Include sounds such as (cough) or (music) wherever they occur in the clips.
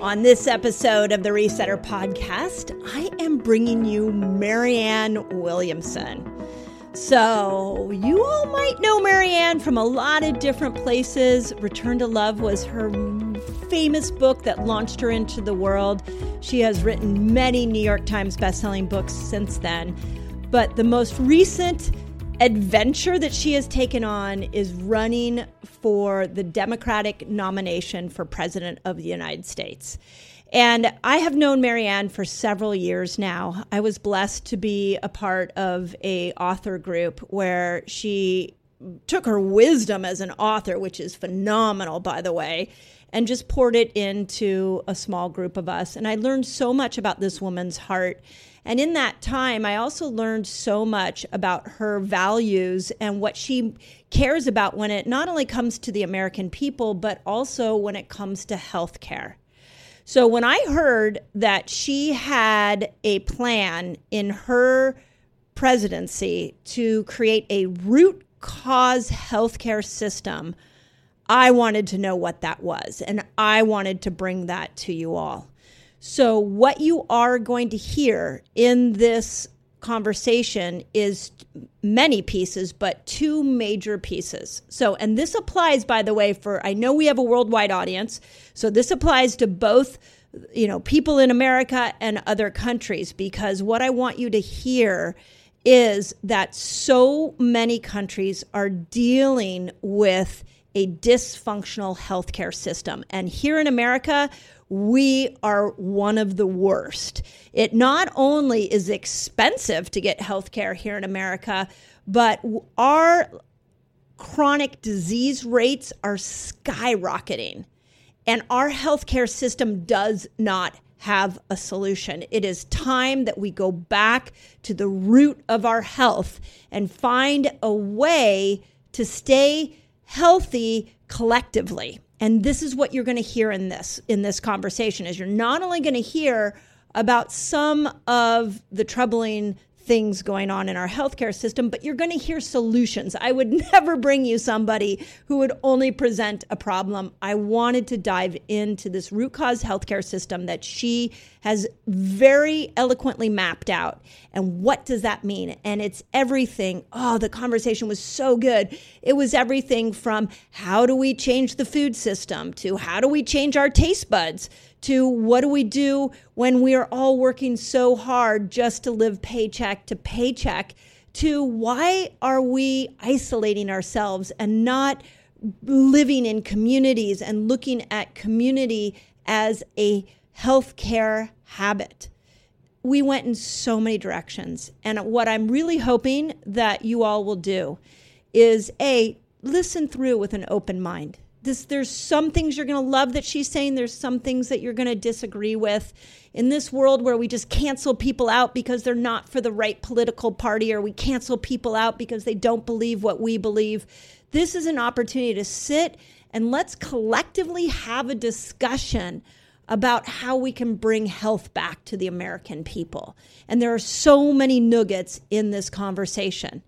On this episode of the Resetter podcast, I am bringing you Marianne Williamson. So, you all might know Marianne from a lot of different places. Return to Love was her famous book that launched her into the world. She has written many New York Times bestselling books since then. But the most recent adventure that she has taken on is running for the Democratic nomination for President of the United States. And I have known Marianne for several years now. I was blessed to be a part of a author group where she took her wisdom as an author, which is phenomenal, by the way, and just poured it into a small group of us. And I learned so much about this woman's heart and in that time, I also learned so much about her values and what she cares about when it not only comes to the American people, but also when it comes to healthcare. So when I heard that she had a plan in her presidency to create a root cause healthcare system, I wanted to know what that was. And I wanted to bring that to you all. So, what you are going to hear in this conversation is many pieces, but two major pieces. So, and this applies, by the way, for I know we have a worldwide audience. So, this applies to both, you know, people in America and other countries, because what I want you to hear is that so many countries are dealing with a dysfunctional healthcare system. And here in America, we are one of the worst. It not only is expensive to get health care here in America, but our chronic disease rates are skyrocketing. And our healthcare system does not have a solution. It is time that we go back to the root of our health and find a way to stay healthy collectively. And this is what you're going to hear in this in this conversation is you're not only going to hear about some of the troubling things going on in our healthcare system, but you're going to hear solutions. I would (laughs) never bring you somebody who would only present a problem. I wanted to dive into this root cause healthcare system that she has very eloquently mapped out. And what does that mean? And it's everything. Oh, the conversation was so good. It was everything from how do we change the food system to how do we change our taste buds to what do we do when we are all working so hard just to live paycheck to paycheck to why are we isolating ourselves and not living in communities and looking at community as a healthcare habit. We went in so many directions. And what I'm really hoping that you all will do is A, listen through with an open mind this there's some things you're going to love that she's saying there's some things that you're going to disagree with in this world where we just cancel people out because they're not for the right political party or we cancel people out because they don't believe what we believe this is an opportunity to sit and let's collectively have a discussion about how we can bring health back to the American people. And there are so many nuggets in this conversation.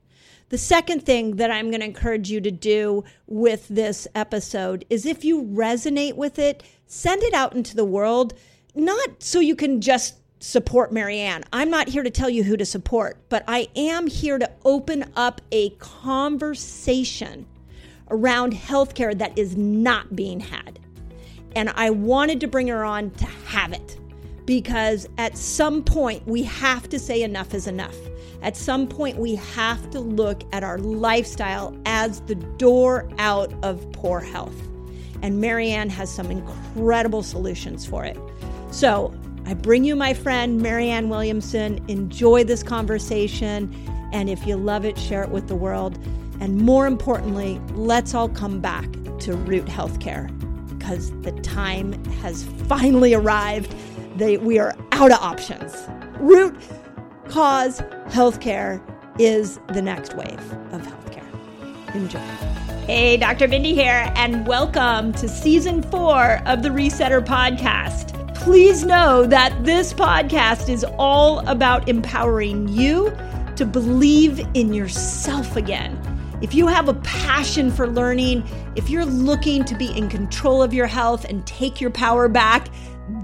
The second thing that I'm going to encourage you to do with this episode is if you resonate with it, send it out into the world, not so you can just support Marianne. I'm not here to tell you who to support, but I am here to open up a conversation around healthcare that is not being had. And I wanted to bring her on to have it because at some point we have to say enough is enough. At some point, we have to look at our lifestyle as the door out of poor health. And Marianne has some incredible solutions for it. So I bring you my friend, Marianne Williamson. Enjoy this conversation. And if you love it, share it with the world. And more importantly, let's all come back to Root Healthcare because the time has finally arrived. They, we are out of options. Root cause healthcare is the next wave of healthcare. Enjoy. Hey, Dr. Mindy here, and welcome to season four of the Resetter podcast. Please know that this podcast is all about empowering you to believe in yourself again If you have a passion for learning, if you're looking to be in control of your health and take your power back,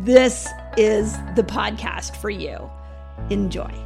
this is the podcast for you. Enjoy.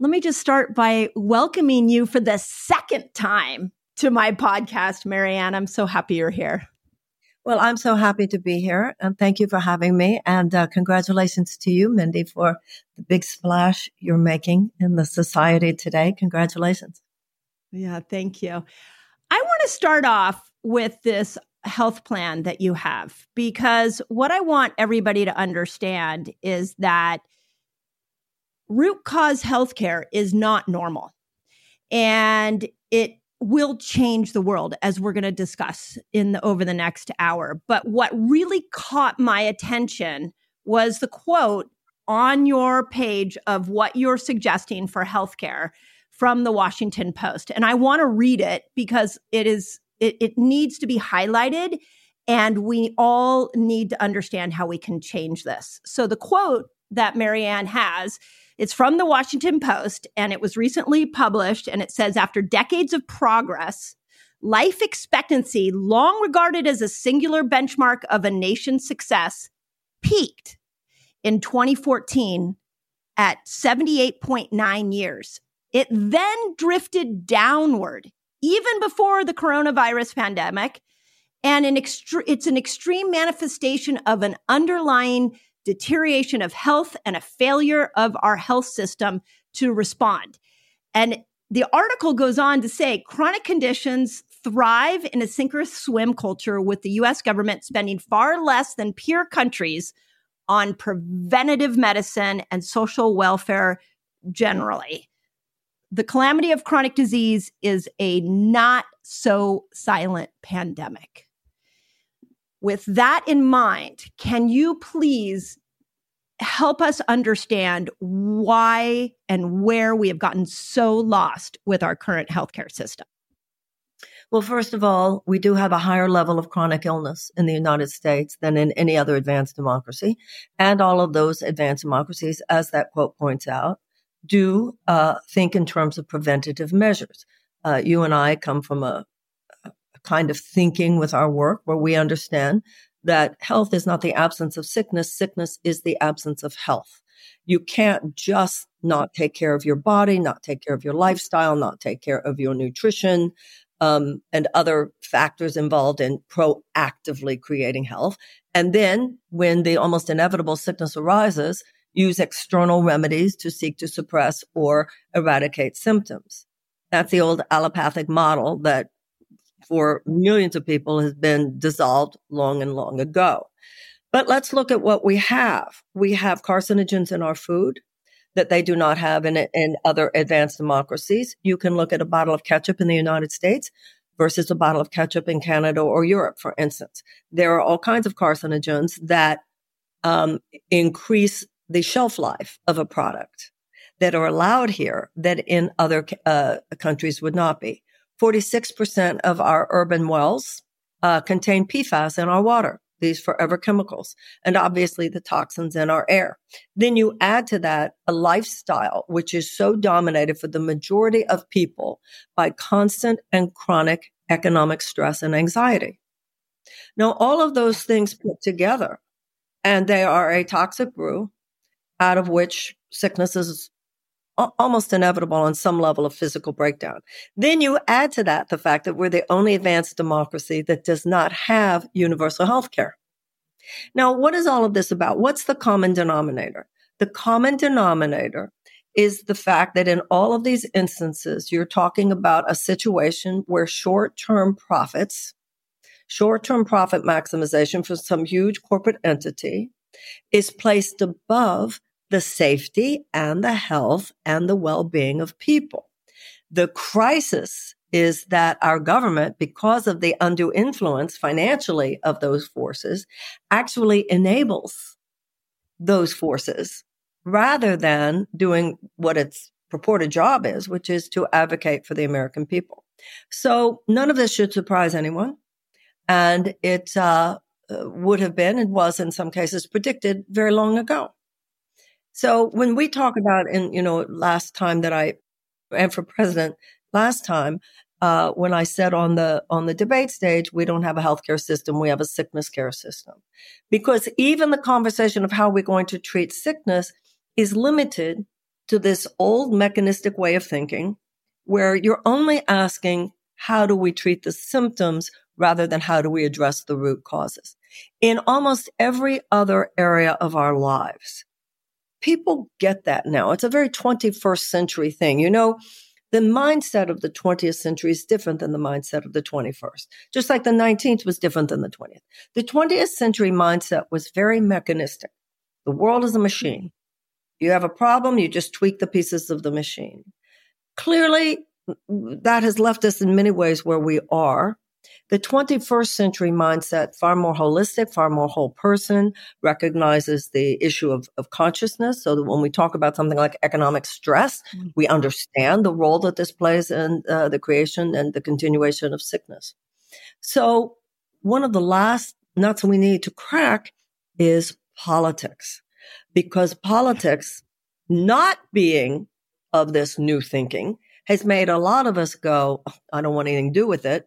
Let me just start by welcoming you for the second time to my podcast, Marianne. I'm so happy you're here. Well, I'm so happy to be here and thank you for having me. And uh, congratulations to you, Mindy, for the big splash you're making in the society today. Congratulations. Yeah, thank you. I want to start off with this health plan that you have because what I want everybody to understand is that root cause healthcare is not normal. And it will change the world as we're going to discuss in the, over the next hour. But what really caught my attention was the quote on your page of what you're suggesting for healthcare from the Washington Post. And I want to read it because it is it, it needs to be highlighted and we all need to understand how we can change this. So the quote that Marianne has it's from the Washington Post and it was recently published. And it says after decades of progress, life expectancy, long regarded as a singular benchmark of a nation's success, peaked in 2014 at 78.9 years. It then drifted downward even before the coronavirus pandemic. And an extre- it's an extreme manifestation of an underlying deterioration of health and a failure of our health system to respond. And the article goes on to say chronic conditions thrive in a sink or swim culture with the US government spending far less than peer countries on preventative medicine and social welfare generally. The calamity of chronic disease is a not so silent pandemic. With that in mind, can you please help us understand why and where we have gotten so lost with our current healthcare system? Well, first of all, we do have a higher level of chronic illness in the United States than in any other advanced democracy. And all of those advanced democracies, as that quote points out, do uh, think in terms of preventative measures. Uh, you and I come from a, kind of thinking with our work where we understand that health is not the absence of sickness. Sickness is the absence of health. You can't just not take care of your body, not take care of your lifestyle, not take care of your nutrition, um, and other factors involved in proactively creating health. And then when the almost inevitable sickness arises, use external remedies to seek to suppress or eradicate symptoms. That's the old allopathic model that for millions of people has been dissolved long and long ago. But let's look at what we have. We have carcinogens in our food that they do not have in, in other advanced democracies. You can look at a bottle of ketchup in the United States versus a bottle of ketchup in Canada or Europe, for instance. There are all kinds of carcinogens that um, increase the shelf life of a product that are allowed here that in other uh, countries would not be. 46% of our urban wells uh, contain PFAS in our water, these forever chemicals, and obviously the toxins in our air. Then you add to that a lifestyle which is so dominated for the majority of people by constant and chronic economic stress and anxiety. Now, all of those things put together, and they are a toxic brew out of which sickness is almost inevitable on some level of physical breakdown. Then you add to that the fact that we're the only advanced democracy that does not have universal health care. Now, what is all of this about? What's the common denominator? The common denominator is the fact that in all of these instances, you're talking about a situation where short term profits, short term profit maximization for some huge corporate entity is placed above the safety and the health and the well-being of people. The crisis is that our government, because of the undue influence financially of those forces, actually enables those forces rather than doing what its purported job is, which is to advocate for the American people. So none of this should surprise anyone. And it uh, would have been and was in some cases predicted very long ago. So when we talk about, and you know, last time that I ran for president, last time uh, when I said on the on the debate stage, we don't have a healthcare system, we have a sickness care system, because even the conversation of how we're going to treat sickness is limited to this old mechanistic way of thinking, where you're only asking how do we treat the symptoms rather than how do we address the root causes. In almost every other area of our lives, people get that now. It's a very 21st century thing. You know, the mindset of the 20th century is different than the mindset of the 21st, just like the 19th was different than the 20th. The 20th century mindset was very mechanistic. The world is a machine. You have a problem, you just tweak the pieces of the machine. Clearly, mm, that has left us in many ways where we are the 21st century mindset, far more holistic, far more whole person, recognizes the issue of, of consciousness. So that when we talk about something like economic stress, mm-hmm. we understand the role that this plays in uh, the creation and the continuation of sickness. So one of the last nuts we need to crack is politics because politics not being of this new thinking has made a lot of us go, oh, I don't want anything to do with it.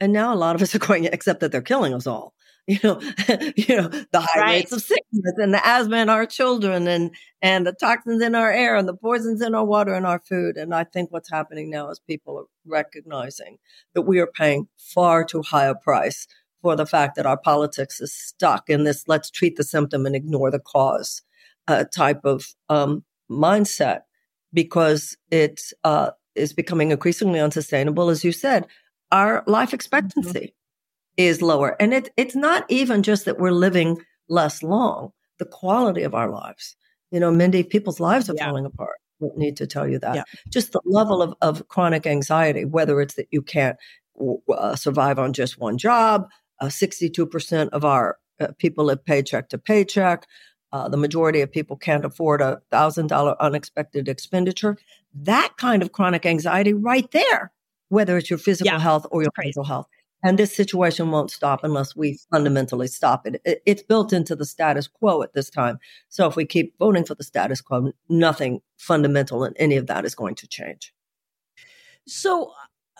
And now a lot of us are going, except that they're killing us all. (laughs) You know, (laughs) you know, the high right. rates of sickness and the asthma in our children and, and the toxins in our air and the poisons in our water and our food. And I think what's happening now is people are recognizing that we are paying far too high a price for the fact that our politics is stuck in this let's treat the symptom and ignore the cause uh, type of um, mindset because it uh, is becoming increasingly unsustainable. As you said, our life mm-hmm. expectancy mm-hmm. is lower. And it, it's not even just that we're living less long, the quality of our lives. You know, Mindy, people's lives are yeah. falling apart. Don't need to tell you that. Yeah. Just the level of, of chronic anxiety, whether it's that you can't uh, survive on just one job, uh, 62% of our uh, people live paycheck to paycheck. Uh, the majority of people can't afford a thousand dollar unexpected expenditure. That kind of chronic anxiety right there whether it's your physical yeah, health or your mental health. And this situation won't stop unless we fundamentally stop it. It's built into the status quo at this time. So if we keep voting for the status quo, nothing fundamental in any of that is going to change. So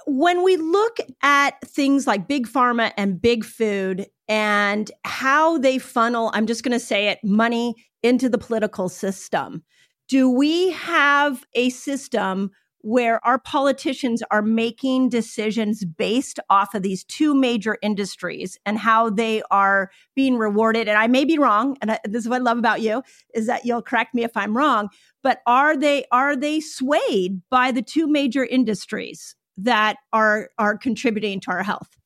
when we look at things like big pharma and big food and how they funnel, I'm just going to say it, money into the political system. Do we have a system where our politicians are making decisions based off of these two major industries and how they are being rewarded and i may be wrong and I, this is what i love about you is that you'll correct me if i'm wrong but are they are they swayed by the two major industries that are are contributing to our health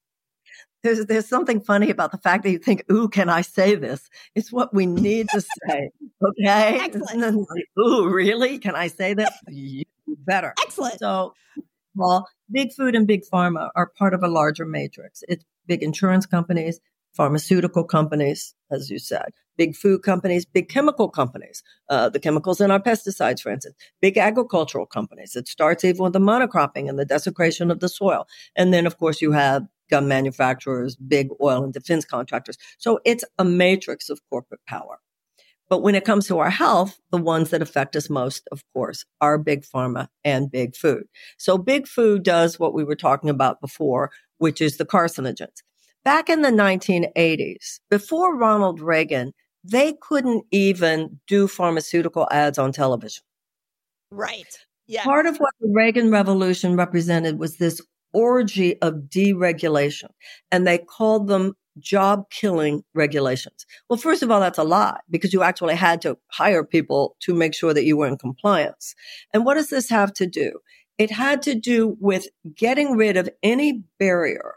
there's there's something funny about the fact that you think, "Ooh, can I say this?" It's what we need to say. Okay. (laughs) Excellent. Ooh, really? Can I say that? (laughs) better. Excellent. So, well, big food and big pharma are part of a larger matrix. It's big insurance companies, pharmaceutical companies, as you said, big food companies, big chemical companies, uh, the chemicals in our pesticides, for instance, big agricultural companies. It starts even with the monocropping and the desecration of the soil. And then, of course, you have gun manufacturers, big oil and defense contractors. So it's a matrix of corporate power. But when it comes to our health, the ones that affect us most, of course, are big pharma and big food. So big food does what we were talking about before, which is the carcinogens. Back in the 1980s, before Ronald Reagan, they couldn't even do pharmaceutical ads on television. Right. Yeah. Part of what the Reagan Revolution represented was this orgy of deregulation, and they called them job killing regulations. Well, first of all, that's a lie because you actually had to hire people to make sure that you were in compliance. And what does this have to do? It had to do with getting rid of any barrier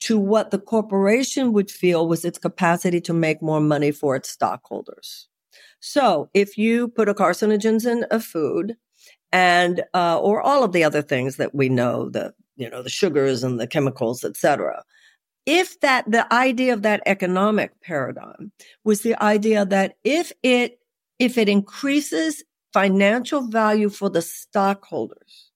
to what the corporation would feel was its capacity to make more money for its stockholders. So if you put a carcinogens in a food and, uh, or all of the other things that we know, the, you know, the sugars and the chemicals, etc. If that, the idea of that economic paradigm was the idea that if it, if it increases financial value for the stockholders,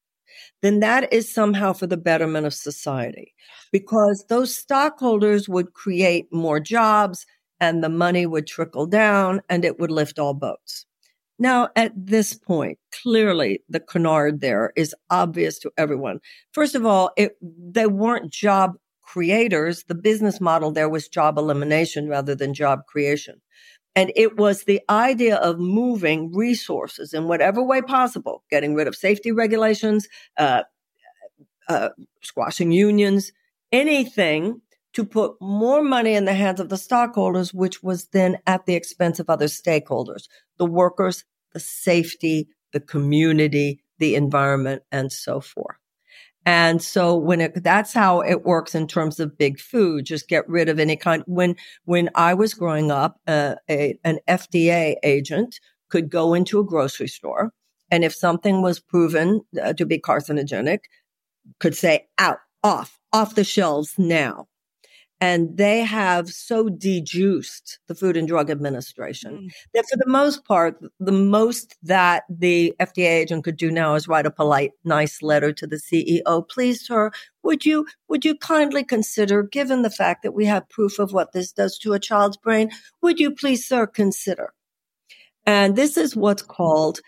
then that is somehow for the betterment of society because those stockholders would create more jobs and the money would trickle down and it would lift all boats. Now, at this point, clearly the canard there is obvious to everyone. First of all, it, they weren't job creators. The business model there was job elimination rather than job creation. And it was the idea of moving resources in whatever way possible, getting rid of safety regulations, uh, uh, squashing unions, anything to put more money in the hands of the stockholders, which was then at the expense of other stakeholders, the workers, the safety, the community, the environment, and so forth. And so when it, that's how it works in terms of big food, just get rid of any kind. When, when I was growing up, uh, a, an FDA agent could go into a grocery store and if something was proven uh, to be carcinogenic, could say out, off, off the shelves now. And they have so dejuiced the Food and Drug Administration mm. that for the most part, the most that the FDA agent could do now is write a polite, nice letter to the CEO. Please, sir, would you, would you kindly consider, given the fact that we have proof of what this does to a child's brain, would you please, sir, consider? And this is what's called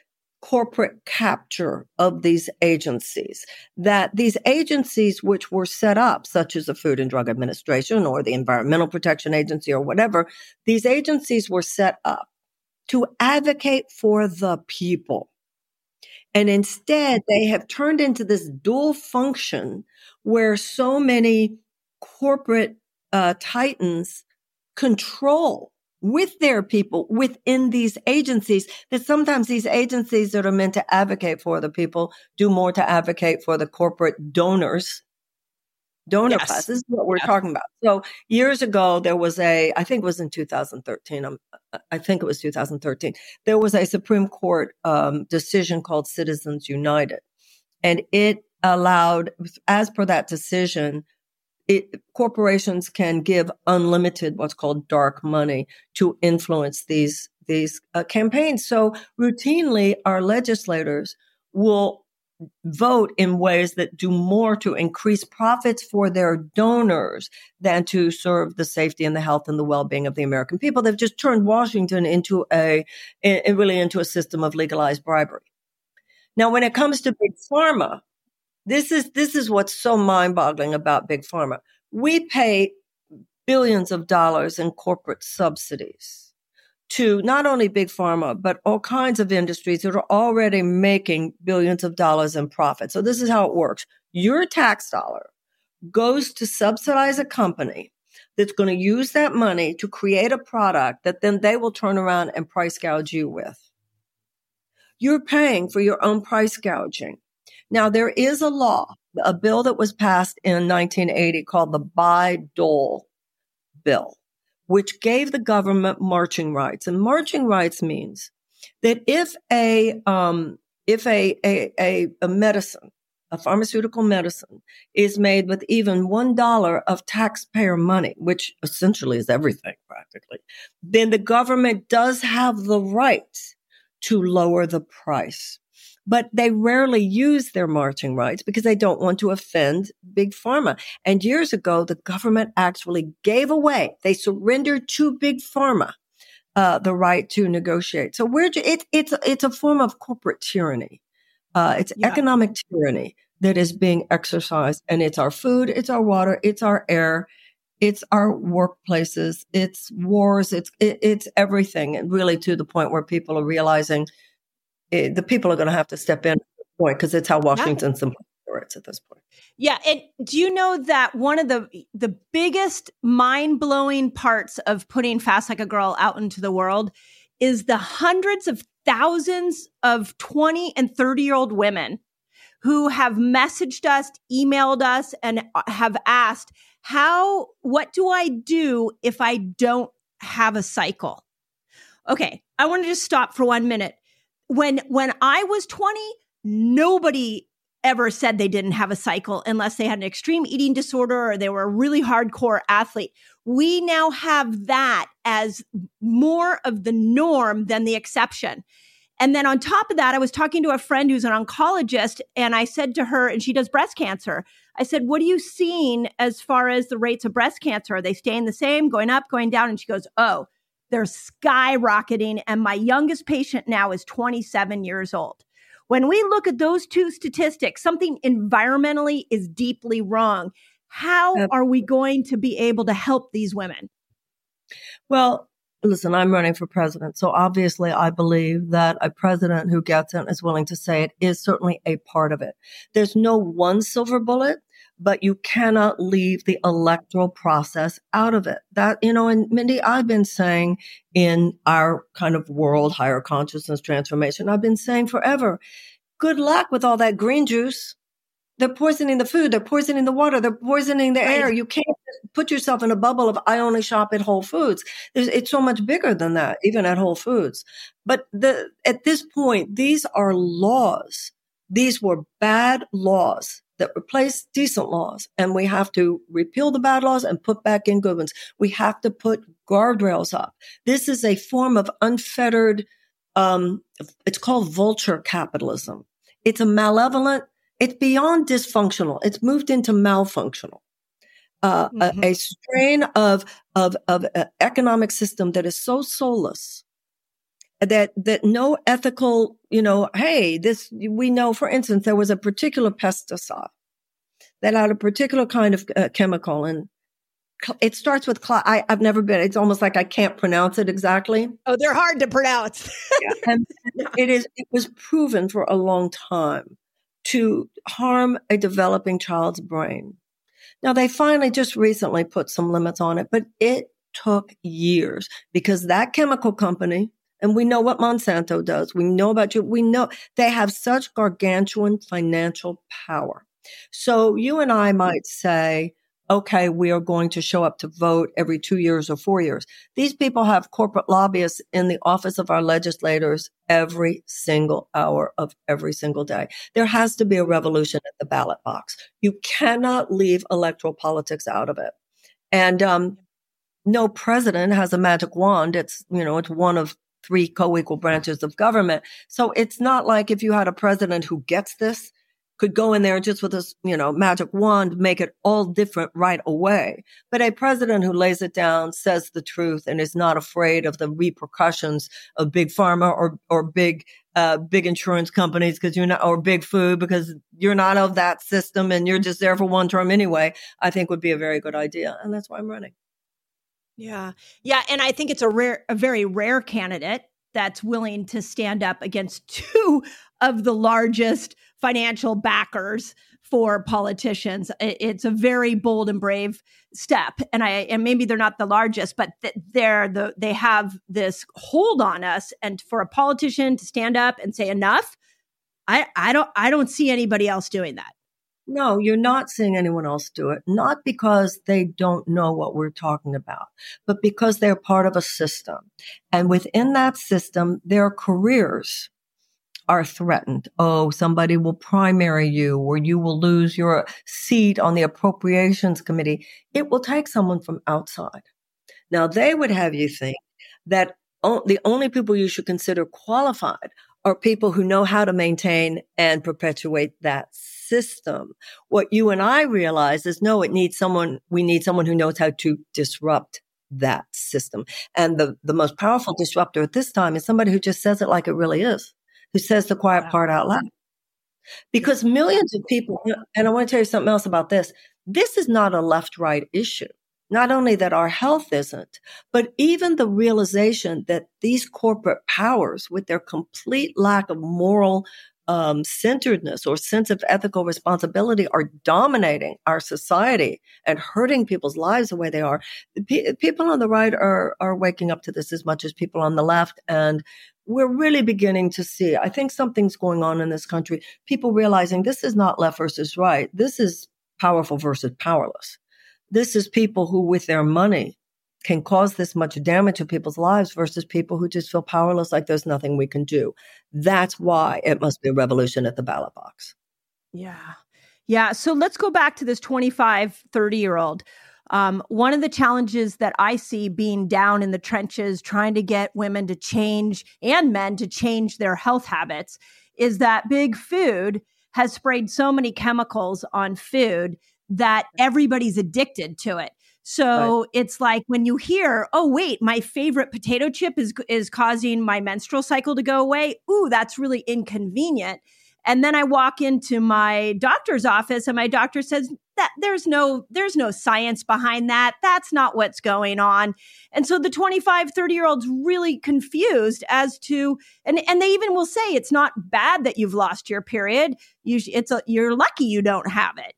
corporate capture of these agencies. That these agencies, which were set up, such as the Food and Drug Administration or the Environmental Protection Agency or whatever, these agencies were set up to advocate for the people. And instead, they have turned into this dual function where so many corporate uh, titans control with their people within these agencies that sometimes these agencies that are meant to advocate for the people do more to advocate for the corporate donors donor yes. class. This is what we're talking about. So years ago, there was a, I think it was in 2013. I'm, I think it was 2013. There was a Supreme Court um, decision called Citizens United, and it allowed, as per that decision, it, corporations can give unlimited what's called dark money to influence these these uh, campaigns. So routinely, our legislators will vote in ways that do more to increase profits for their donors than to serve the safety and the health and the well-being of the American people. They've just turned Washington into a, a really into a system of legalized bribery. Now, when it comes to big pharma, this is this is what's so mind-boggling about big pharma. We pay billions of dollars in corporate subsidies to not only big pharma, but all kinds of industries that are already making billions of dollars in profit. So this is how it works. Your tax dollar goes to subsidize a company that's going to use that money to create a product that then they will turn around and price gouge you with. You're paying for your own price gouging. Now, there is a law, a bill that was passed in 1980 called the Bayh-Dole Bill, which gave the government marching rights. And marching rights means that if a, um, if a, a, a, a medicine a pharmaceutical medicine is made with even $1 of taxpayer money, which essentially is everything practically, then the government does have the right to lower the price. But they rarely use their marching rights because they don't want to offend big pharma. And years ago, the government actually gave away, they surrendered to big pharma uh, the right to negotiate. So we're, it, it's, it's a form of corporate tyranny. Uh, it's yeah. economic tyranny that is being exercised. And it's our food, it's our water, it's our air, it's our workplaces, it's wars, it's it, it's everything. And really to the point where people are realizing it, the people are going to have to step in at this point because it's how Washington's yeah. operates at this point. Yeah, and do you know that one of the the biggest mind blowing parts of putting Fast Like a Girl out into the world is the hundreds of thousands of 20 and 30 year old women who have messaged us, emailed us, and uh, have asked, how, what do I do if I don't have a cycle? Okay. I want to just stop for one minute. When, when I was 20, nobody ever said they didn't have a cycle unless they had an extreme eating disorder or they were a really hardcore athlete. We now have that as more of the norm than the exception. And then on top of that, I was talking to a friend who's an oncologist, and I said to her, and she does breast cancer. I said, What are you seeing as far as the rates of breast cancer? Are they staying the same, going up, going down? And she goes, Oh, they're skyrocketing. And my youngest patient now is 27 years old. When we look at those two statistics, something environmentally is deeply wrong. How are we going to be able to help these women? Well, listen, I'm running for president. So obviously I believe that a president who gets it and is willing to say it is certainly a part of it. There's no one silver bullet, but you cannot leave the electoral process out of it. That, you know, and Mindy, I've been saying in our kind of world, higher consciousness transformation, I've been saying forever, good luck with all that green juice. They're poisoning the food. They're poisoning the water. They're poisoning the right. air. You can't put yourself in a bubble of I only shop at Whole Foods. There's, it's so much bigger than that, even at Whole Foods. But the, at this point, these are laws. These were bad laws that replace decent laws. And we have to repeal the bad laws and put back in good ones. We have to put guardrails up. This is a form of unfettered, um, it's called vulture capitalism. It's a malevolent it's beyond dysfunctional. It's moved into malfunctional. Uh, mm-hmm. a, a, strain of of of an economic system that is so soulless that that no ethical, you know, hey, this we know. For instance, there was a particular pesticide that had a particular kind of uh, chemical, and it starts with cl- I, have never been. It's almost like I can't pronounce it exactly. Oh, they're hard to pronounce. (laughs) yeah. and it is. It was proven for a long time to harm a developing child's brain. Now they finally just recently put some limits on it, but it took years because that chemical company, and we know what Monsanto does. We know about you. We know they have such gargantuan financial power. So you and I might say, okay, we are going to show up to vote every two years or four years. These people have corporate lobbyists in the office of our legislators every single hour of every single day. There has to be a revolution at the ballot box. You cannot leave electoral politics out of it. And, um, no president has a magic wand. It's, you know, it's one of three co-equal branches of government. So it's not like if you had a president who gets this, could go in there just with this, you know, magic wand, make it all different right away. But a president who lays it down, says the truth, and is not afraid of the repercussions of big pharma or, or big, uh, big insurance companies because you're not, or big food because you're not of that system and you're just there for one term anyway, I think would be a very good idea. And that's why I'm running. Yeah. Yeah. And I think it's a rare, a very rare candidate that's willing to stand up against (laughs) two of the largest financial backers for politicians. It's a very bold and brave step, and I and maybe they're not the largest, but they're the they have this hold on us. And for a politician to stand up and say enough, I I don't I don't see anybody else doing that. No, you're not seeing anyone else do it, not because they don't know what we're talking about, but because they're part of a system. And within that system, their careers are threatened. Oh, somebody will primary you or you will lose your seat on the appropriations committee. It will take someone from outside. Now they would have you think that the only people you should consider qualified are people who know how to maintain and perpetuate that system. What you and I realize is no, it needs someone, we need someone who knows how to disrupt that system. And the, the most powerful disruptor at this time is somebody who just says it like it really is who says the quiet part out loud. Because millions of people, and I want to tell you something else about this. This is not a left right issue. Not only that our health isn't, but even the realization that these corporate powers, with their complete lack of moral um, centeredness or sense of ethical responsibility are dominating our society and hurting people's lives the way they are. P- people on the right are are waking up to this as much as people on the left, and we're really beginning to see. I think something's going on in this country. People realizing this is not left versus right. This is powerful versus powerless. This is people who, with their money, can cause this much damage to people's lives versus people who just feel powerless, like there's nothing we can do. That's why it must be a revolution at the ballot box. Yeah. Yeah. So let's go back to this 25, 30 year old. Um, one of the challenges that I see being down in the trenches, trying to get women to change and men to change their health habits, is that big food has sprayed so many chemicals on food that everybody's addicted to it. So right. it's like when you hear, "Oh wait, my favorite potato chip is is causing my menstrual cycle to go away." Ooh, that's really inconvenient. And then I walk into my doctor's office and my doctor says that there's no there's no science behind that. That's not what's going on. And so the 25, 30 year olds really confused as to and and they even will say it's not bad that you've lost your period. You it's a, you're lucky you don't have it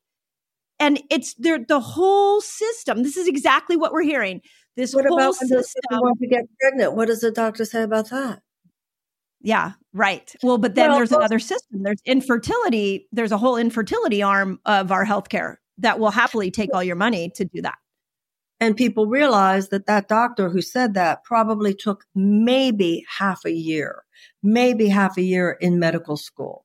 and it's the whole system. This is exactly what we're hearing. This what whole about system. Want to get pregnant? What does the doctor say about that? Yeah, right. Well, but then well, there's well, another system. There's infertility. There's a whole infertility arm of our healthcare that will happily take all your money to do that. And people realize that that doctor who said that probably took maybe half a year, maybe half a year in medical school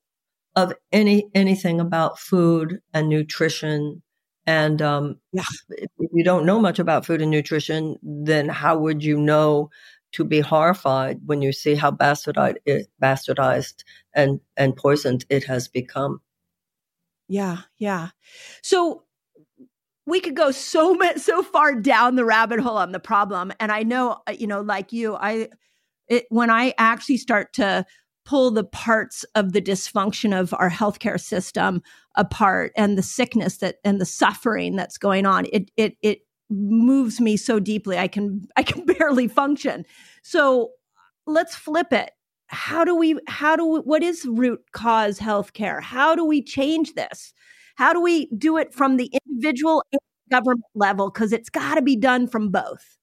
of any anything about food and nutrition. And um, yeah. if you don't know much about food and nutrition, then how would you know to be horrified when you see how bastardized, it, bastardized and and poisoned it has become? Yeah, yeah. So we could go so much so far down the rabbit hole on the problem, and I know uh, you know, like you, I it, when I actually start to pull the parts of the dysfunction of our healthcare system apart and the sickness that and the suffering that's going on. It it it moves me so deeply i can (laughs) i can barely function. So let's flip it. How do we how do we, what is root cause healthcare? How do we change this? How do we do it from the individual government level? Because it's got to be done from both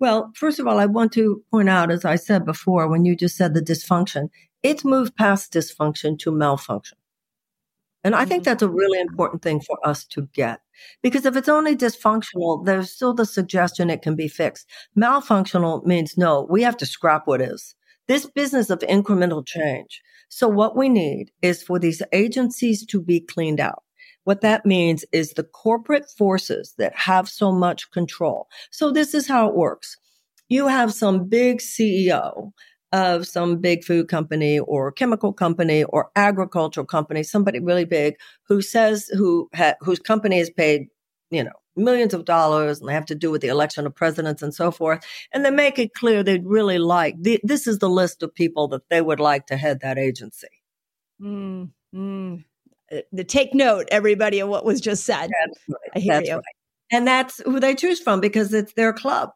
well, first of all, I want to point out, as I said before, when you just said the dysfunction, it's moved past dysfunction to malfunction. And I think mm-hmm. that's a really important thing for us to get. Because if it's only dysfunctional, there's still the suggestion it can be fixed. Malfunctional means no, we have to scrap what is. This business of incremental change. So what we need is for these agencies to be cleaned out. What that means is the corporate forces that have so much control. So this is how it works. You have some big CEO of some big food company or chemical company or agricultural company, somebody really big who says who ha- whose company has paid, you know, millions of dollars and they have to do with the election of presidents and so forth. And they make it clear they'd really like, this is the list of people that they would like to head that agency. Mm, mm the take note, everybody, of what was just said. Right. I hear That's you. Right. And that's who they choose from because it's their club.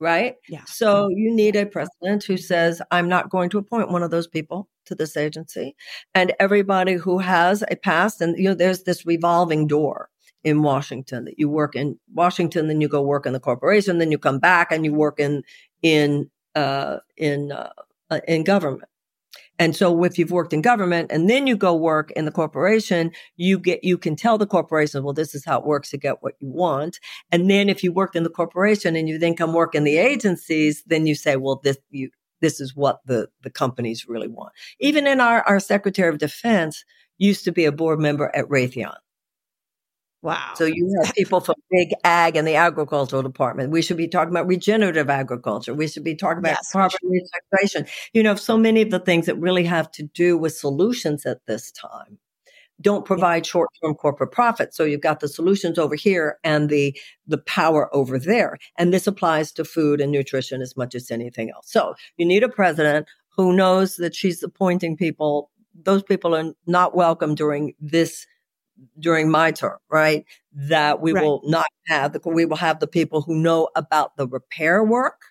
Right. Yeah. So you need a president who says, I'm not going to appoint one of those people to this agency. And everybody who has a past, and you know, there's this revolving door in Washington that you work in Washington, then you go work in the corporation, then you come back and you work in, in, uh, in, uh, uh in government. And so if you've worked in government and then you go work in the corporation, you get, you can tell the corporation, well, this is how it works to get what you want. And then if you worked in the corporation and you then come work in the agencies, then you say, well, this, you, this is what the, the companies really want. Even in our, our Secretary of Defense used to be a board member at Raytheon. Wow. So you have people from big ag and the agricultural department. We should be talking about regenerative agriculture. We should be talking about yes, carbon sequestration. You know, so many of the things that really have to do with solutions at this time don't provide yeah. short-term corporate profit. So you've got the solutions over here and the, the power over there. And this applies to food and nutrition as much as anything else. So you need a president who knows that she's appointing people. Those people are not welcome during this during my term, right? That we right. will not have the, we will have the people who know about the repair work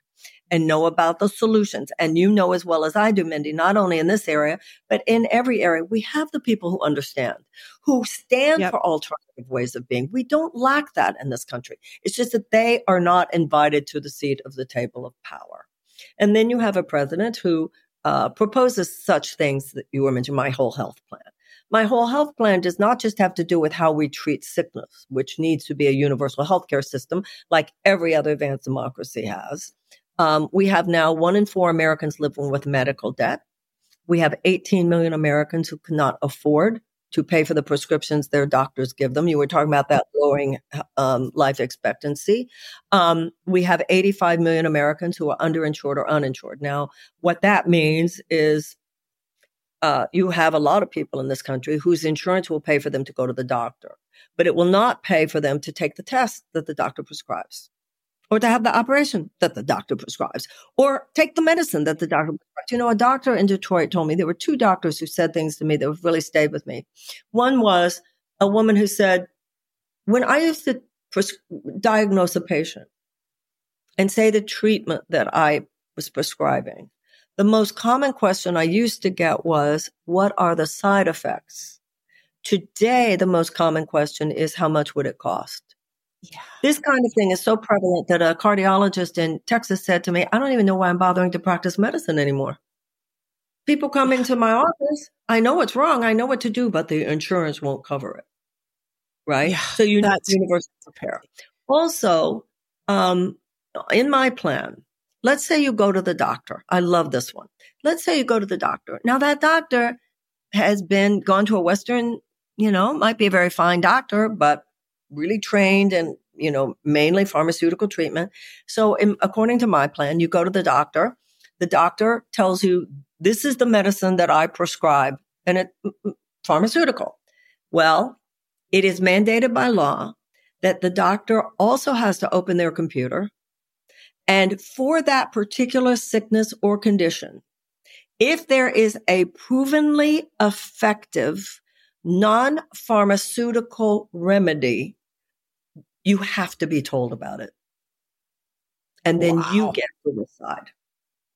and know about the solutions. And you know as well as I do, Mindy, not only in this area, but in every area, we have the people who understand, who stand yep. for alternative ways of being. We don't lack that in this country. It's just that they are not invited to the seat of the table of power. And then you have a president who uh, proposes such things that you were mentioning, my whole health plan. My whole health plan does not just have to do with how we treat sickness, which needs to be a universal healthcare system like every other advanced democracy has. Um, we have now one in four Americans living with medical debt. We have 18 million Americans who cannot afford to pay for the prescriptions their doctors give them. You were talking about that lowering um, life expectancy. Um, we have 85 million Americans who are underinsured or uninsured. Now, what that means is uh, you have a lot of people in this country whose insurance will pay for them to go to the doctor, but it will not pay for them to take the test that the doctor prescribes or to have the operation that the doctor prescribes or take the medicine that the doctor prescribes. You know, a doctor in Detroit told me there were two doctors who said things to me that really stayed with me. One was a woman who said, when I used to pres- diagnose a patient and say the treatment that I was prescribing, the most common question I used to get was, what are the side effects? Today, the most common question is, how much would it cost? Yeah. This kind of thing is so prevalent that a cardiologist in Texas said to me, I don't even know why I'm bothering to practice medicine anymore. People come into my (laughs) office. I know what's wrong. I know what to do, but the insurance won't cover it. Right. Yeah, so you need universal repair. Also, um, in my plan, Let's say you go to the doctor. I love this one. Let's say you go to the doctor. Now that doctor has been gone to a Western, you know, might be a very fine doctor, but really trained and, you know, mainly pharmaceutical treatment. So in, according to my plan, you go to the doctor. The doctor tells you, this is the medicine that I prescribe and it pharmaceutical. Well, it is mandated by law that the doctor also has to open their computer and for that particular sickness or condition, if there is a provenly effective non-pharmaceutical remedy, you have to be told about it. And then wow. you get to decide.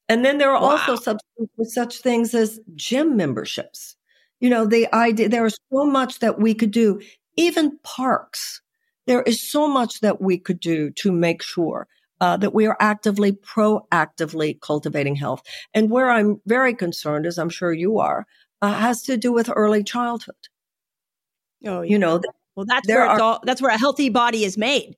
And then there are wow. also such things as gym memberships. You know, the idea, there is so much that we could do, even parks. There is so much that we could do to make sure uh, that we are actively, proactively cultivating health. And where I'm very concerned, as I'm sure you are, uh, has to do with early childhood. Oh, yeah. you know, well, that's where are, all, that's where a healthy body is made.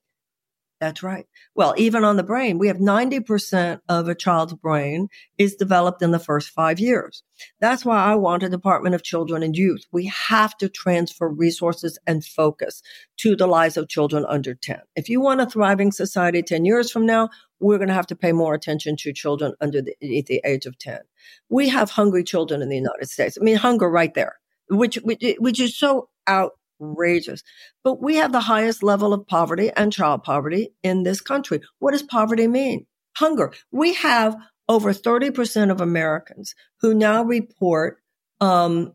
That's right. Well, even on the brain, we have 90% of a child's brain is developed in the first five years. That's why I want a Department of Children and Youth. We have to transfer resources and focus to the lives of children under 10. If you want a thriving society 10 years from now, we're going to have to pay more attention to children under the, the age of 10. We have hungry children in the United States. I mean, hunger right there, which, which, which is so out outrageous. But we have the highest level of poverty and child poverty in this country. What does poverty mean? Hunger. We have over 30% of Americans who now report um,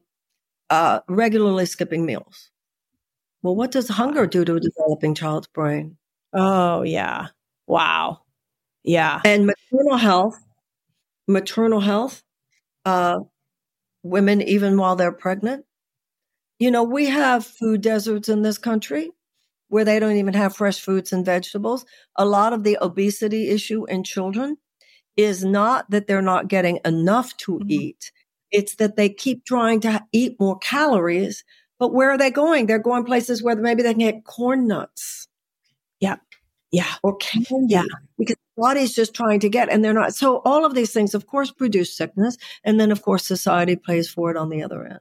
uh, regularly skipping meals. Well, what does hunger do to a developing child's brain? Oh, yeah. Wow. Yeah. And maternal health, maternal health, uh, women, even while they're pregnant. You know, we have food deserts in this country where they don't even have fresh fruits and vegetables. A lot of the obesity issue in children is not that they're not getting enough to mm-hmm. eat. It's that they keep trying to eat more calories, but where are they going? They're going places where maybe they can get corn nuts. Yeah. Yeah. Or candy. Yeah. Because the body's just trying to get, and they're not. So all of these things, of course, produce sickness. And then, of course, society plays for it on the other end.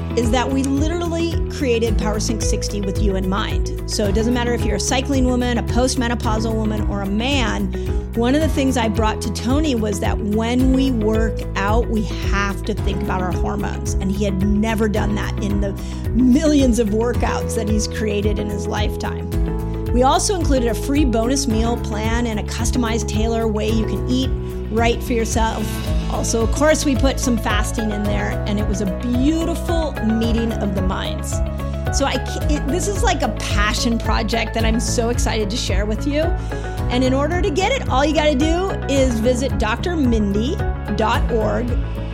is that we literally created PowerSync 60 with you in mind. So it doesn't matter if you're a cycling woman, a postmenopausal woman, or a man. One of the things I brought to Tony was that when we work out, we have to think about our hormones. And he had never done that in the millions of workouts that he's created in his lifetime. We also included a free bonus meal plan and a customized tailor way you can eat right for yourself. Also, of course, we put some fasting in there, and it was a beautiful meeting of the minds. So, I it, this is like a passion project that I'm so excited to share with you. And in order to get it, all you got to do is visit drmindy.org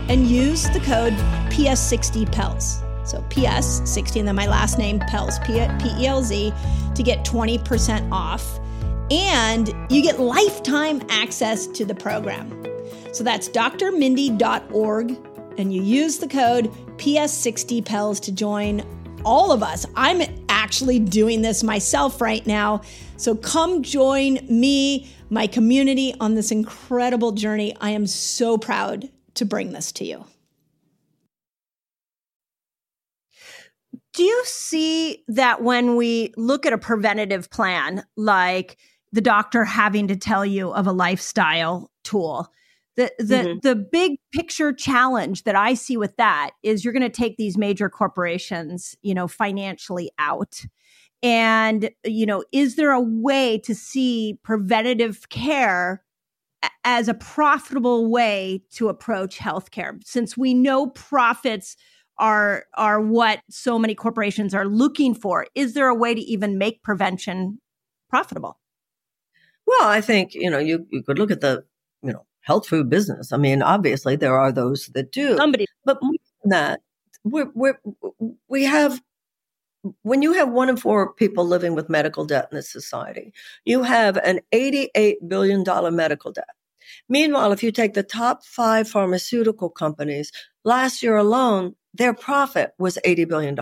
and use the code PS60PELZ. So PS60 and then my last name PELZ, P E L Z, to get 20% off. And you get lifetime access to the program. So that's drmindy.org, and you use the code PS60PELZ to join all of us. I'm actually doing this myself right now. So come join me, my community, on this incredible journey. I am so proud to bring this to you. Do you see that when we look at a preventative plan, like the doctor having to tell you of a lifestyle tool, the the mm-hmm. the big picture challenge that I see with that is you're going to take these major corporations, you know, financially out. And you know, is there a way to see preventative care as a profitable way to approach healthcare since we know profits are are what so many corporations are looking for is there a way to even make prevention profitable well i think you know you, you could look at the you know health food business. I mean, obviously there are those that do. Somebody, but more than that, we're, we're, we have when you have one in four people living with medical debt in this society, you have an $88 billion medical debt. Meanwhile, if you take the top five pharmaceutical companies, last year alone, their profit was $80 billion.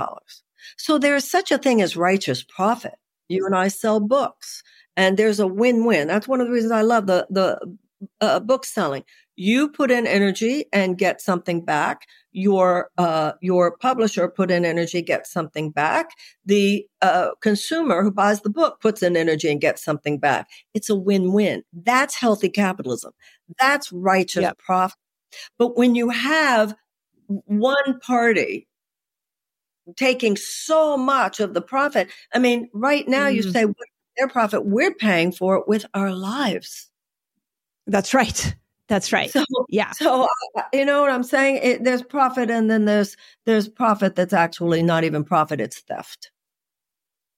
So there is such a thing as righteous profit. You and I sell books and there's a win-win. That's one of the reasons I love the, the uh, book selling. You put in energy and get something back. Your uh, your publisher put in energy, gets something back. The uh, consumer who buys the book puts in energy and gets something back. It's a win-win. That's healthy capitalism. That's righteous yep. profit. But when you have one party taking so much of the profit, I mean, right now mm. you say their profit, we're paying for it with our lives. That's right. That's right. So, yeah. So uh, you know what I'm saying? It, there's profit, and then there's there's profit that's actually not even profit; it's theft.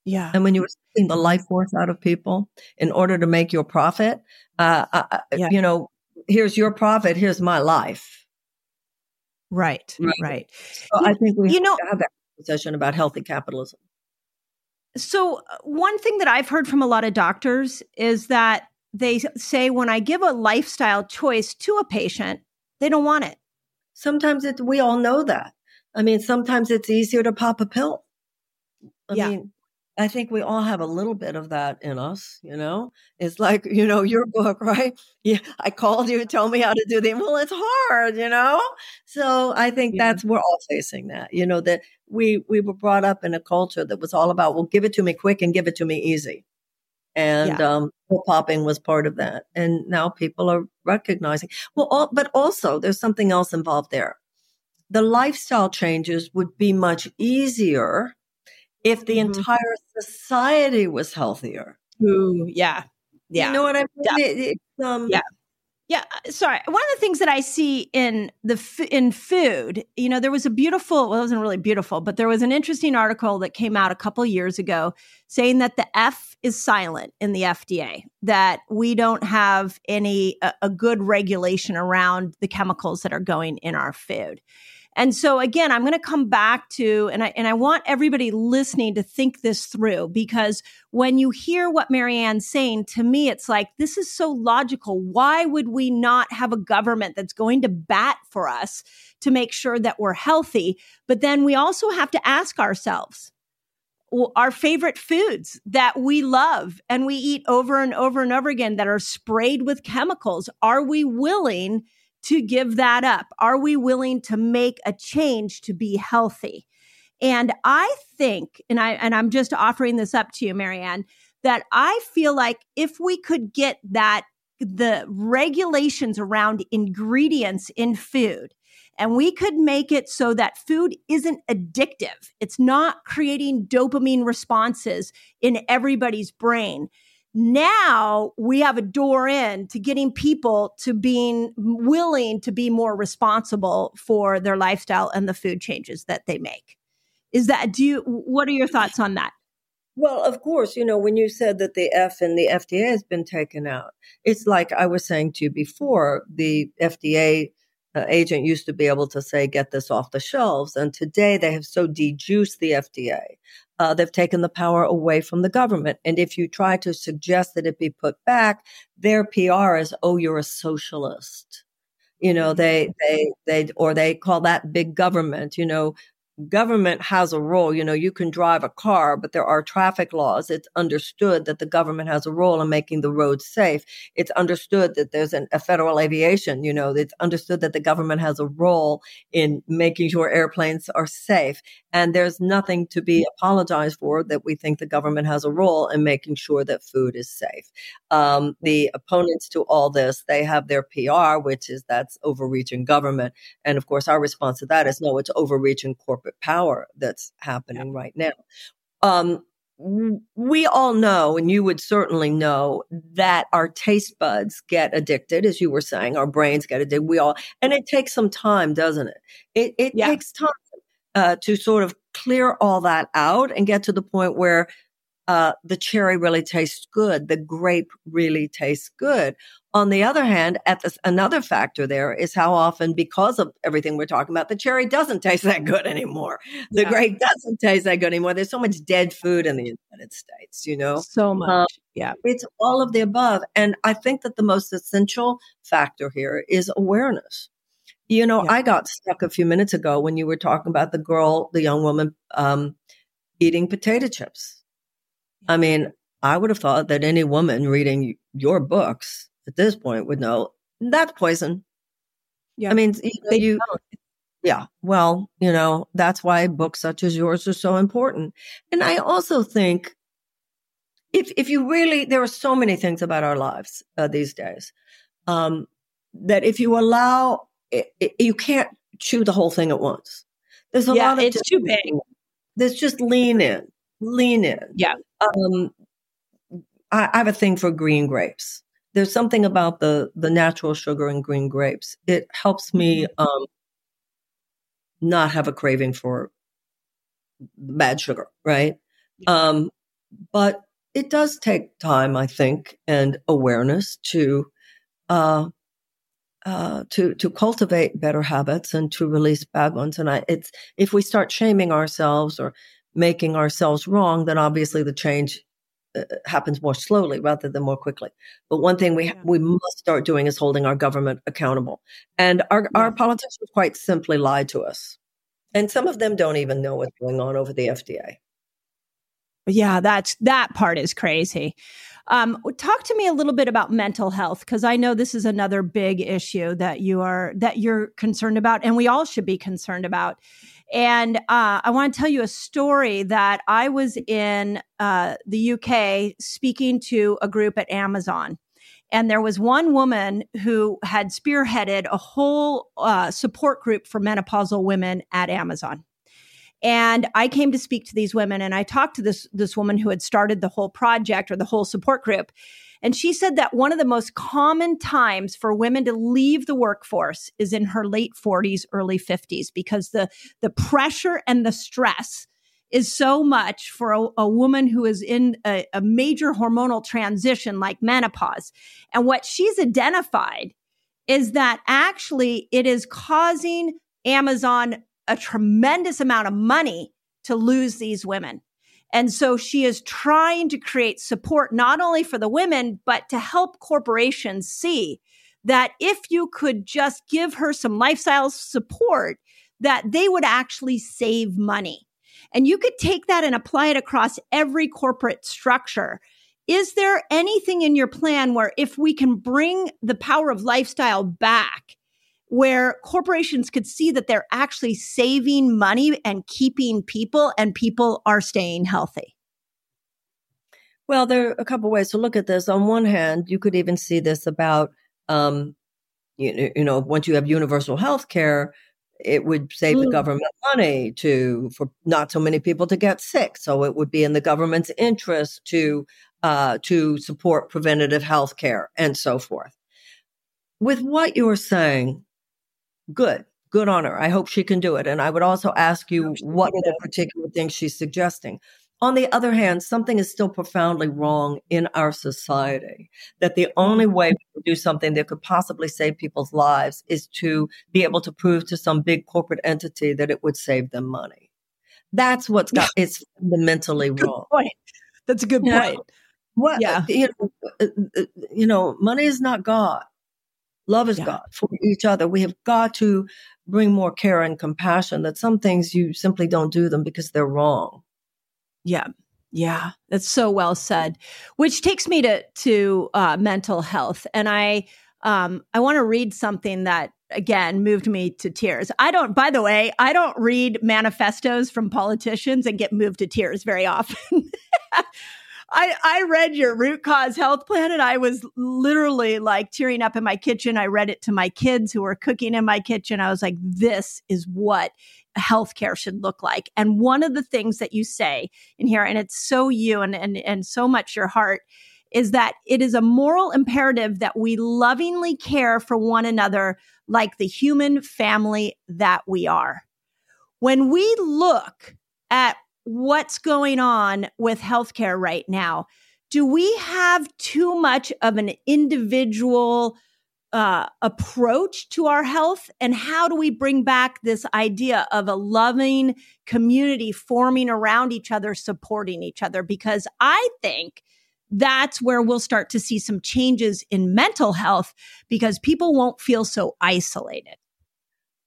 Yeah. And when you're taking the life force out of people in order to make your profit, uh, uh, uh yeah. you know, here's your profit, here's my life. Right. Right. right. So you, I think we you know, have that conversation about healthy capitalism. So uh, one thing that I've heard from a lot of doctors is that they say when I give a lifestyle choice to a patient, they don't want it. Sometimes it's, we all know that. I mean, sometimes it's easier to pop a pill. I yeah. mean, I think we all have a little bit of that in us, you know? It's like, you know, your book, (laughs) right? Yeah, I called you, tell me how to do the well, it's hard, you know? So I think yeah. that's we're all facing that, you know, that we we were brought up in a culture that was all about, well, give it to me quick and give it to me easy. and Yeah. um, popping was part of that. And now people are recognizing. Well, all, but also there's something else involved there. The lifestyle changes would be much easier if the Mhm. entire society was healthier. Ooh, yeah. Yeah. You know what I mean? Yeah. It- um, Yeah. Yeah, uh, sorry. One of the things that I see in the f- in food, you know, there was a beautiful. Well, it wasn't really beautiful, but there was an interesting article that came out a couple years ago saying that the F is silent in the FDA. That we don't have any a, a good regulation around the chemicals that are going in our food. And so again, I'm going to come back to, and I and I want everybody listening to think this through because when you hear what Marianne's saying, to me, it's like, this is so logical. Why would we not have a government that's going to bat for us to make sure that we're healthy? But then we also have to ask ourselves, our favorite foods that we love and we eat over and over and over again that are sprayed with chemicals, are we willing to give that up? Are we willing to make a change to be healthy? And I think, and I and I'm just offering this up to you, Marianne, that I feel like if we could get that the regulations around ingredients in food and we could make it so that food isn't addictive. It's not creating dopamine responses in everybody's brain. Now we have a door in to getting people to being willing to be more responsible for their lifestyle and the food changes that they make. Is that, do you, what are your thoughts on that? Well, of course, you know, when you said that the F in the FDA has been taken out, it's like I was saying to you before, the FDA uh, agent used to be able to say, get this off the shelves. And today they have so dejuiced the FDA. Uh, they've taken the power away from the government. And if you try to suggest that it be put back, their PR is, oh, you're a socialist. You know, they, they, they, or they call that big government, you know, government has a role. You know, you can drive a car, but there are traffic laws. It's understood that the government has a role in making the roads safe. It's understood that there's an, a federal aviation. You know, it's understood that the government has a role in making sure airplanes are safe. And there's nothing to be apologized for that we think the government has a role in making sure that food is safe. Um, the opponents to all this, they have their PR, which is that's overreaching government. And of course, our response to that is no, it's overreaching corporate power that's happening right now. Um, we all know, and you would certainly know that our taste buds get addicted, as you were saying, our brains get addicted. We all, and it takes some time, doesn't it? It, it Yeah. takes time uh, to sort of clear all that out and get to the point where uh, the cherry really tastes good, the grape really tastes good. On the other hand, at this, another factor there is how often, because of everything we're talking about, the cherry doesn't taste that good anymore. The Yeah. grape doesn't taste that good anymore. There's so much dead food in the United States, you know? So much. Um, yeah. It's all of the above. And I think that the most essential factor here is awareness. You know, Yeah. I got stuck a few minutes ago when you were talking about the girl, the young woman, um, eating potato chips. I mean, I would have thought that any woman reading your books at this point would know that's poison. Yeah. I mean, you, They you don't. yeah. Well, you know, that's why books such as yours are so important. And I also think if if you really there are so many things about our lives uh, these days um, that if you allow it, it, you can't chew the whole thing at once. There's a Yeah, lot of it's too big. There's just lean in, lean in. Yeah. Um, I, I have a thing for green grapes. There's something about the the natural sugar in green grapes. It helps me Mm-hmm. um, not have a craving for bad sugar, right? Um, but it does take time, I think, and awareness to uh, uh, to to cultivate better habits and to release bad ones. And I, it's if we start shaming ourselves or making ourselves wrong, then obviously the change happens more slowly rather than more quickly. But one thing we Yeah. we must start doing is holding our government accountable. And our Yeah. our politicians quite simply lie to us, and some of them don't even know what's going on over the FDA. Yeah, that's that part is crazy. Um, talk to me a little bit about mental health because I know this is another big issue that you are that you're concerned about, and we all should be concerned about. And uh, I want to tell you a story that I was in uh, the UK speaking to a group at Amazon. And there was one woman who had spearheaded a whole uh, support group for menopausal women at Amazon. And I came to speak to these women and I talked to this, this woman who had started the whole project or the whole support group. And she said that one of the most common times for women to leave the workforce is in her late 40s, early 50s, because the, the pressure and the stress is so much for a, a woman who is in a, a major hormonal transition like menopause. And what she's identified is that actually it is causing Amazon a tremendous amount of money to lose these women. And so she is trying to create support not only for the women, but to help corporations see that if you could just give her some lifestyle support, that they would actually save money. And you could take that and apply it across every corporate structure. Is there anything in your plan where if we can bring the power of lifestyle back, where corporations could see that they're actually saving money and keeping people and people are staying healthy? Well, there are a couple ways to look at this. On one hand, you could even see this about, um, you, you know, once you have universal health care, it would save mm. the government money to for not so many people to get sick. So it would be in the government's interest to uh, to support preventative health care and so forth. With what you're saying, good, good on her. I hope she can do it. And I would also ask you what are the particular things she's suggesting. On the other hand, something is still profoundly wrong in our society. That the only way to do something that could possibly save people's lives is to be able to prove to some big corporate entity that it would save them money. That's what's got (laughs) it's fundamentally good wrong. Point. That's a good you point. Know, what yeah. you know, uh, uh, you know, money is not God. Love is yeah. God for each other. We have got to bring more care and compassion that some things you simply don't do them because they're wrong. Yeah. Yeah, that's so well said. Which takes me to to uh, mental health, and I um, I want to read something that again moved me to tears. I don't. By the way, I don't read manifestos from politicians and get moved to tears very often. (laughs) I, I read your root cause health plan and I was literally like tearing up in my kitchen. I read it to my kids who were cooking in my kitchen. I was like, this is what healthcare should look like. And one of the things that you say in here, and it's so you and, and, and so much your heart, is that it is a moral imperative that we lovingly care for one another like the human family that we are. When we look at what's going on with healthcare right now. Do we have too much of an individual uh, approach to our health? And how do we bring back this idea of a loving community forming around each other, supporting each other? Because I think that's where we'll start to see some changes in mental health because people won't feel so isolated.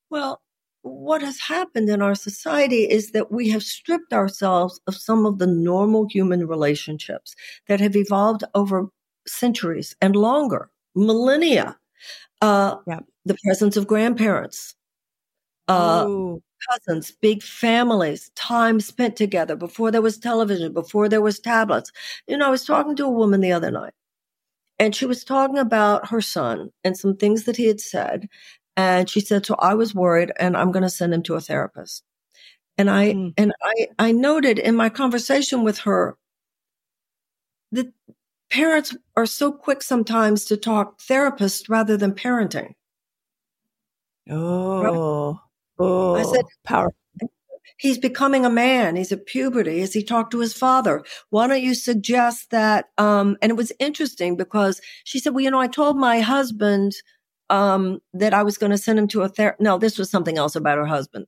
Well, what has happened in our society is that we have stripped ourselves of some of the normal human relationships that have evolved over centuries and longer, millennia. Uh, yeah. The presence of grandparents, uh, cousins, big families, time spent together before there was television, before there was tablets. You know, I was talking to a woman the other night and she was talking about her son and some things that he had said and she said, so I was worried and I'm going to send him to a therapist. And I, mm. and I, I noted in my conversation with her that parents are so quick sometimes to talk therapist rather than parenting. Oh, right? oh, I said, power. He's becoming a man. He's at puberty. As he talked to his father, why don't you suggest that? Um, and it was interesting because she said, well, you know, I told my husband um, that I was going to send him to a therapist. No, this was something else about her husband.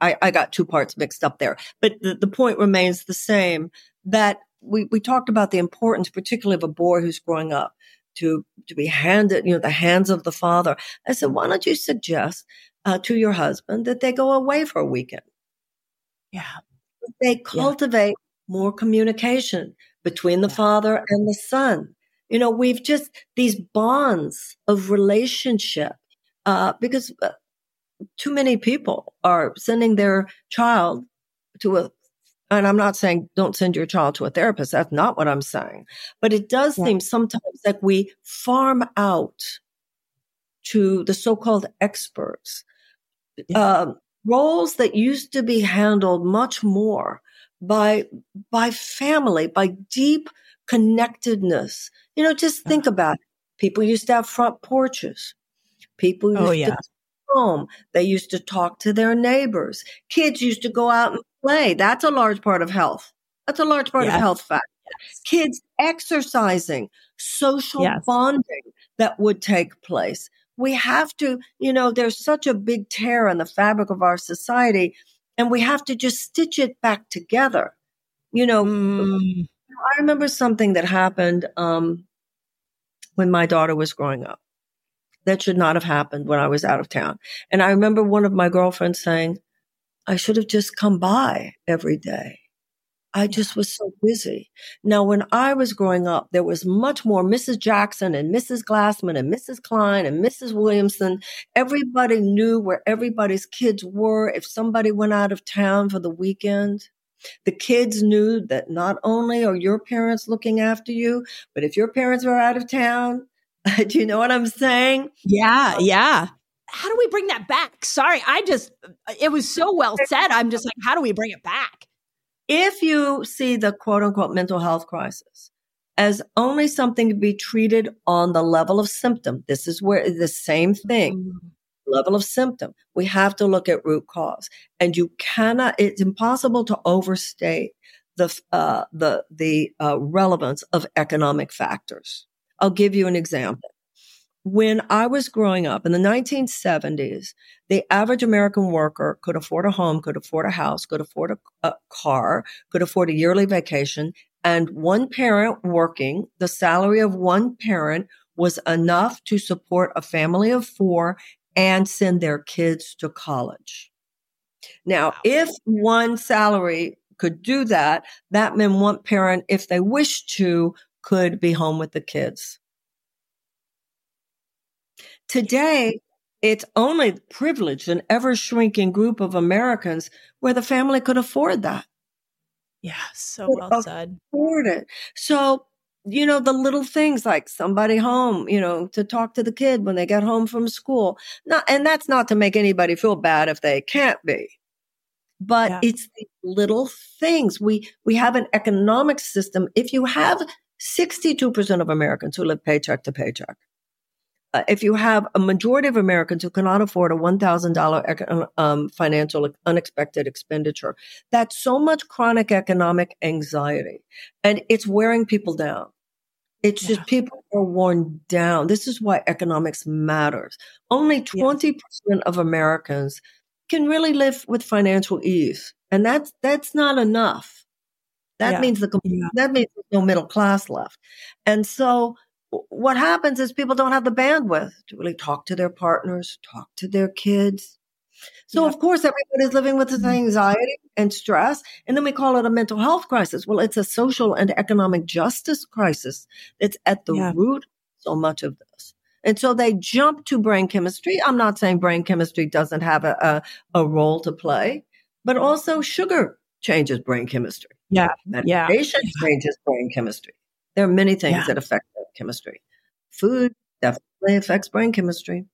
I, I got two parts mixed up there, but the, the point remains the same that we, we talked about the importance, particularly of a boy who's growing up to, to be handed, you know, the hands of the father. I said, why don't you suggest uh, to your husband that they go away for a weekend? Yeah. They cultivate yeah. more communication between the yeah. father and the son. You know, we've just these bonds of relationship, uh, because uh, too many people are sending their child to a and I'm not saying don't send your child to a therapist. That's not what I'm saying. But it does yeah. seem sometimes like we farm out to the so-called experts yeah. uh, roles that used to be handled much more by by family, by deep connectedness. You know, just think about it. People used to have front porches. People oh, used oh, yeah. to home. They used to talk to their neighbors. Kids used to go out and play. That's a large part of health. That's a large part yes. of health fact. Yes. Kids exercising, social yes. bonding that would take place. We have to, you know, there's such a big tear in the fabric of our society, and we have to just stitch it back together. You know, mm. I remember something that happened um, when my daughter was growing up that should not have happened when I was out of town. And I remember one of my girlfriends saying, I should have just come by every day. I just was so busy. Now, when I was growing up, there was much more Mrs. Jackson and Mrs. Glassman and Mrs. Klein and Mrs. Williamson. Everybody knew where everybody's kids were. If somebody went out of town for the weekend, the kids knew that not only are your parents looking after you, but if your parents are out of town, (laughs) Do you know what I'm saying? Yeah, yeah. How do we bring that back? Sorry, I just, it was so well (laughs) said. I'm just like, how do we bring it back? If you see the quote unquote mental health crisis as only something to be treated on the level of symptom, this is where the same thing. Mm. Level of symptom. We have to look at root cause, and you cannot. It's impossible to overstate the uh, the the uh, relevance of economic factors. I'll give you an example. When I was growing up in the 1970s, the average American worker could afford a home, could afford a house, could afford a, a car, could afford a yearly vacation. And one parent working, the salary of one parent was enough to support a family of four and send their kids to college. Now, if one salary could do that, that meant one parent, if they wished to, could be home with the kids. Today, it's only privileged and ever shrinking group of Americans where the family could afford that. Yeah, so well said. Afford it. So, you know, the little things like somebody home, you know, to talk to the kid when they get home from school. Not, and that's not to make anybody feel bad if they can't be but yeah. it's the little things. We we have an economic system. If you have 62% of Americans who live paycheck to paycheck. Uh, if you have a majority of Americans who cannot afford a $1,000 um, financial unexpected expenditure, that's so much chronic economic anxiety and it's wearing people down. It's yeah. just people are worn down. This is why economics matters. Only 20% yeah. of Americans can really live with financial ease. And that's, that's not enough. That yeah. means the that means there's no middle class left. And so what happens is people don't have the bandwidth to really talk to their partners, talk to their kids. So yeah. of course everybody's living with this mm-hmm. anxiety and stress, and then we call it a mental health crisis. Well, it's a social and economic justice crisis that's at the yeah. root so much of this. And so they jump to brain chemistry. I'm not saying brain chemistry doesn't have a, a, a role to play, but also sugar changes brain chemistry. Yeah. Medication yeah. changes brain chemistry. There are many things yeah. that affect chemistry. Food definitely affects brain chemistry.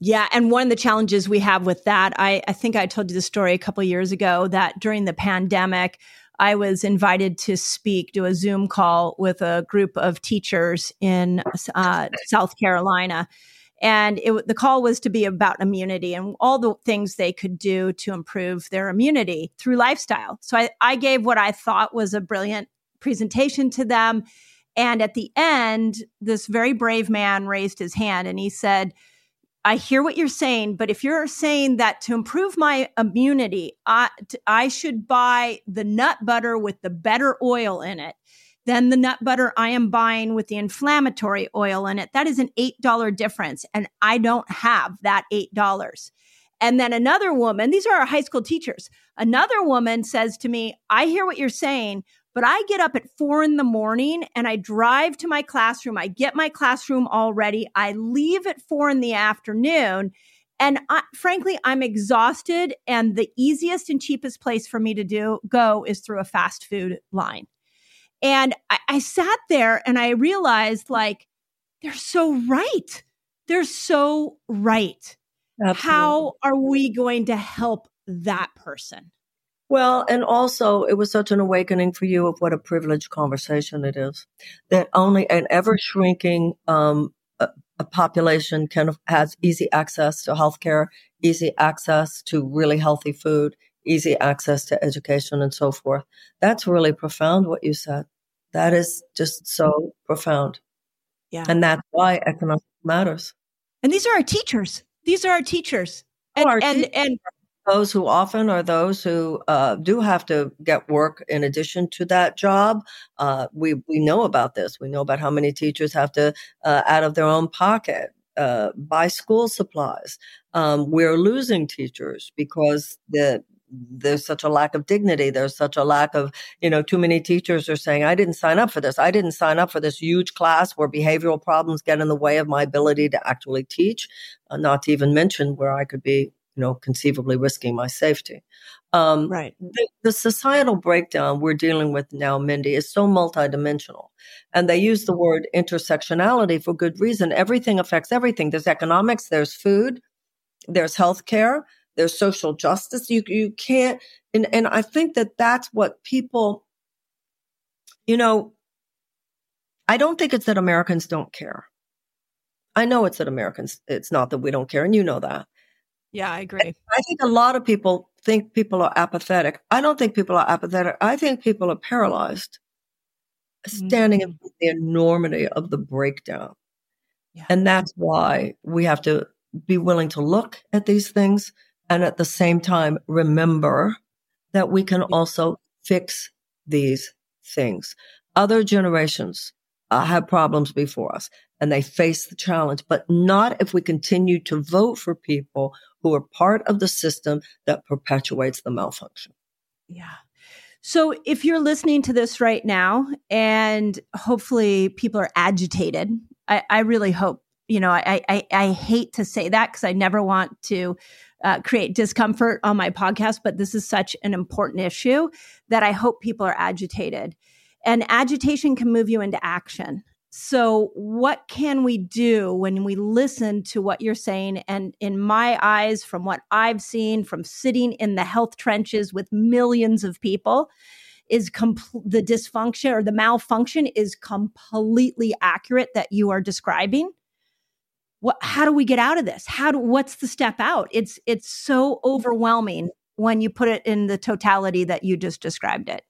Yeah, and one of the challenges we have with that, I, I think I told you the story a couple years ago that during the pandemic, I was invited to speak, do a Zoom call with a group of teachers in uh, South Carolina. And it, the call was to be about immunity and all the things they could do to improve their immunity through lifestyle. So I, I gave what I thought was a brilliant presentation to them. And at the end, this very brave man raised his hand and he said, I hear what you're saying, but if you're saying that to improve my immunity, I, I should buy the nut butter with the better oil in it than the nut butter I am buying with the inflammatory oil in it. That is an $8 difference. And I don't have that $8. And then another woman, these are our high school teachers. Another woman says to me, I hear what you're saying, but I get up at four in the morning and I drive to my classroom. I get my classroom all ready. I leave at four in the afternoon And I, frankly, I'm exhausted. And the easiest and cheapest place for me to do go is through a fast food line. And I, I sat there and I realized like, they're so right. They're so right. Absolutely. How are we going to help that person? Well, and also it was such an awakening for you of what a privileged conversation it is. That only an ever shrinking um, a, a population can has easy access to healthcare, easy access to really healthy food, easy access to education, and so forth. That's really profound. What you said. That is just so profound. Yeah, and that's why economics matters. And these are our teachers. These are our teachers. And, oh, our and, teachers. and those who often are those who uh, do have to get work in addition to that job. Uh, we we know about this. We know about how many teachers have to uh, out of their own pocket uh, buy school supplies. Um, we're losing teachers because the there's such a lack of dignity. There's such a lack of, you know, too many teachers are saying, I didn't sign up for this. I didn't sign up for this huge class where behavioral problems get in the way of my ability to actually teach, uh, not to even mention where I could be you know, conceivably risking my safety. Um, right. The, the, societal breakdown we're dealing with now, Mindy, is so multidimensional. And they use the word intersectionality for good reason. Everything affects everything. There's economics, there's food, there's healthcare, there's social justice. You, you can't, and, and I think that that's what people, you know, I don't think it's that Americans don't care. I know it's that Americans, it's not that we don't care, and you know that. Yeah, I agree. I think a lot of people think people are apathetic. I don't think people are apathetic. I think people are paralyzed, standing mm-hmm. in the enormity of the breakdown. Yeah. And that's why we have to be willing to look at these things and at the same time remember that we can also fix these things. Other generations uh, have problems before us and they face the challenge, but not if we continue to vote for people who are part of the system that perpetuates the malfunction. Yeah. So if you're listening to this right now and hopefully people are agitated, I, I really hope, you know, I, I, I hate to say that because I never want to uh, create discomfort on my podcast, but this is such an important issue that I hope people are agitated. And agitation can move you into action. So, what can we do when we listen to what you're saying? And in my eyes, from what I've seen from sitting in the health trenches with millions of people, is compl- the dysfunction or the malfunction is completely accurate that you are describing. What, how do we get out of this? How do, what's the step out? It's, it's so overwhelming when you put it in the totality that you just described it.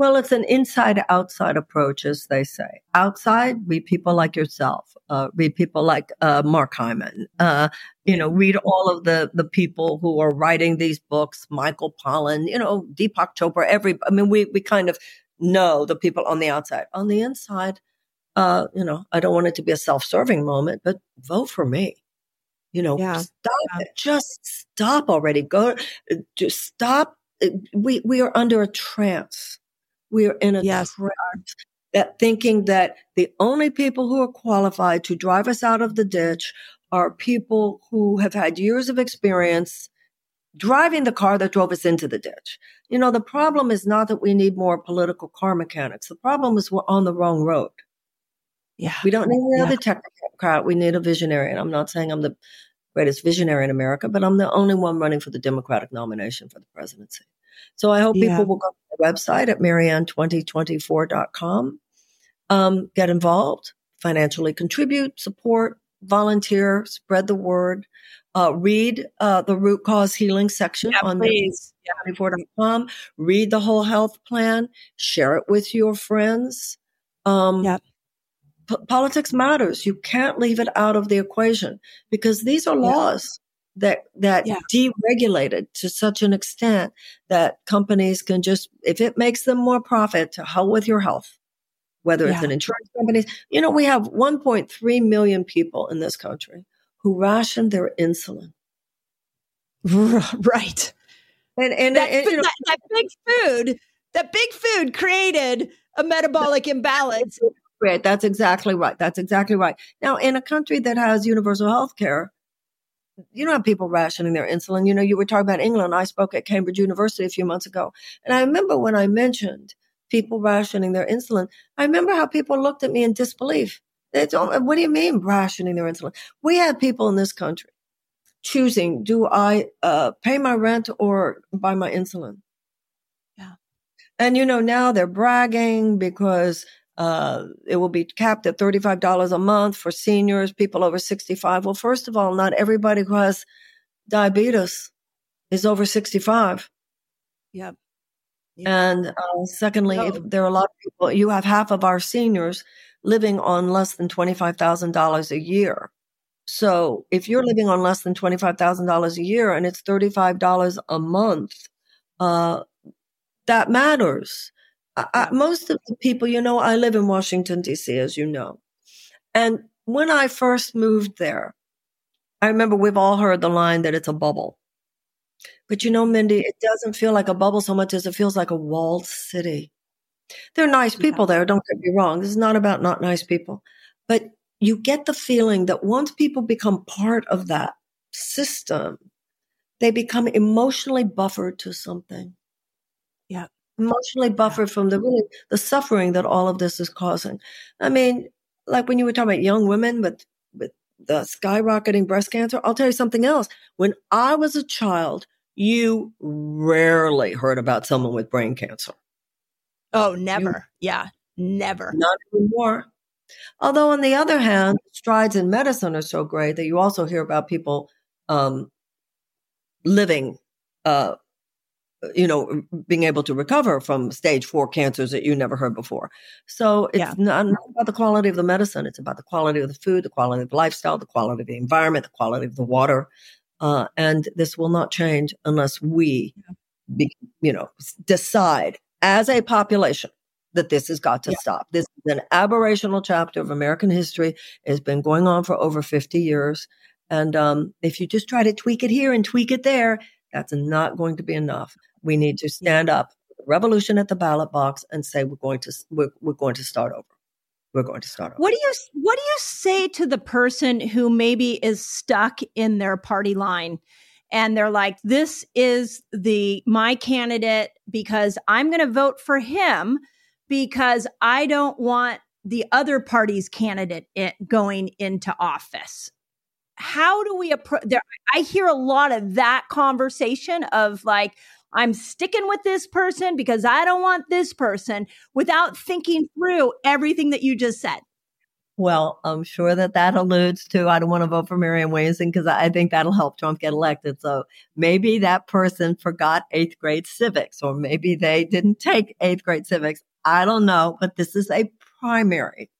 Well, it's an inside outside approach, as they say. Outside, read people like yourself, uh, read people like uh, Mark Hyman, uh, you know, read all of the, the people who are writing these books, Michael Pollan, you know, Deepak Chopra, every, I mean, we, we kind of know the people on the outside. On the inside, uh, you know, I don't want it to be a self serving moment, but vote for me. You know, yeah. stop yeah. it. Just stop already. Go, just stop. We, we are under a trance we're in a yes. trap that thinking that the only people who are qualified to drive us out of the ditch are people who have had years of experience driving the car that drove us into the ditch. You know, the problem is not that we need more political car mechanics. The problem is we're on the wrong road. Yeah. We don't need another yeah. technocrat. We need a visionary. And I'm not saying I'm the greatest visionary in America, but I'm the only one running for the Democratic nomination for the presidency. So I hope yeah. people will go to the website at marianne2024.com, um, get involved, financially contribute, support, volunteer, spread the word, uh, read uh, the root cause healing section yeah, on please. marianne24.com, read the whole health plan, share it with your friends. Um, yep. P- politics matters. You can't leave it out of the equation because these are laws that that yeah. deregulated to such an extent that companies can just if it makes them more profit to hell with your health whether yeah. it's an insurance company you know we have 1.3 million people in this country who ration their insulin (laughs) right and and, that, and you know, that, that big food that big food created a metabolic imbalance Right, that's exactly right. That's exactly right. Now, in a country that has universal health care, you don't have people rationing their insulin. You know, you were talking about England. I spoke at Cambridge University a few months ago. And I remember when I mentioned people rationing their insulin, I remember how people looked at me in disbelief. What do you mean rationing their insulin? We have people in this country choosing, do I uh, pay my rent or buy my insulin? Yeah. And, you know, now they're bragging because uh, it will be capped at $35 a month for seniors, people over 65. Well, first of all, not everybody who has diabetes is over 65. Yep. yep. And uh, secondly, no. there are a lot of people, you have half of our seniors living on less than $25,000 a year. So if you're living on less than $25,000 a year and it's $35 a month, uh, that matters. I, most of the people, you know, I live in Washington, D.C., as you know. And when I first moved there, I remember we've all heard the line that it's a bubble. But you know, Mindy, it doesn't feel like a bubble so much as it feels like a walled city. There are nice people there, don't get me wrong. This is not about not nice people. But you get the feeling that once people become part of that system, they become emotionally buffered to something. Emotionally buffered from the really the suffering that all of this is causing. I mean, like when you were talking about young women with with the skyrocketing breast cancer, I'll tell you something else. When I was a child, you rarely heard about someone with brain cancer. Oh, never. You, yeah, never. Not anymore. Although, on the other hand, strides in medicine are so great that you also hear about people um, living uh, you know, being able to recover from stage four cancers that you never heard before. So it's yeah. not, not, about the quality of the medicine. It's about the quality of the food, the quality of the lifestyle, the quality of the environment, the quality of the water. Uh, and this will not change unless we, be, you know, decide as a population that this has got to yeah. stop. This is an aberrational chapter of American history. It's been going on for over 50 years. And um, if you just try to tweak it here and tweak it there, that's not going to be enough. We need to stand up, revolution at the ballot box, and say we're going to we're, we're going to start over. We're going to start over. What do you What do you say to the person who maybe is stuck in their party line? and they're like this is the my candidate because i'm going to vote for him because i don't want the other party's candidate going into office how do we approach there i hear a lot of that conversation of like i'm sticking with this person because i don't want this person without thinking through everything that you just said well, I'm sure that that alludes to I don't want to vote for Marianne Williamson because I think that'll help Trump get elected. So maybe that person forgot eighth grade civics, or maybe they didn't take eighth grade civics. I don't know, but this is a primary.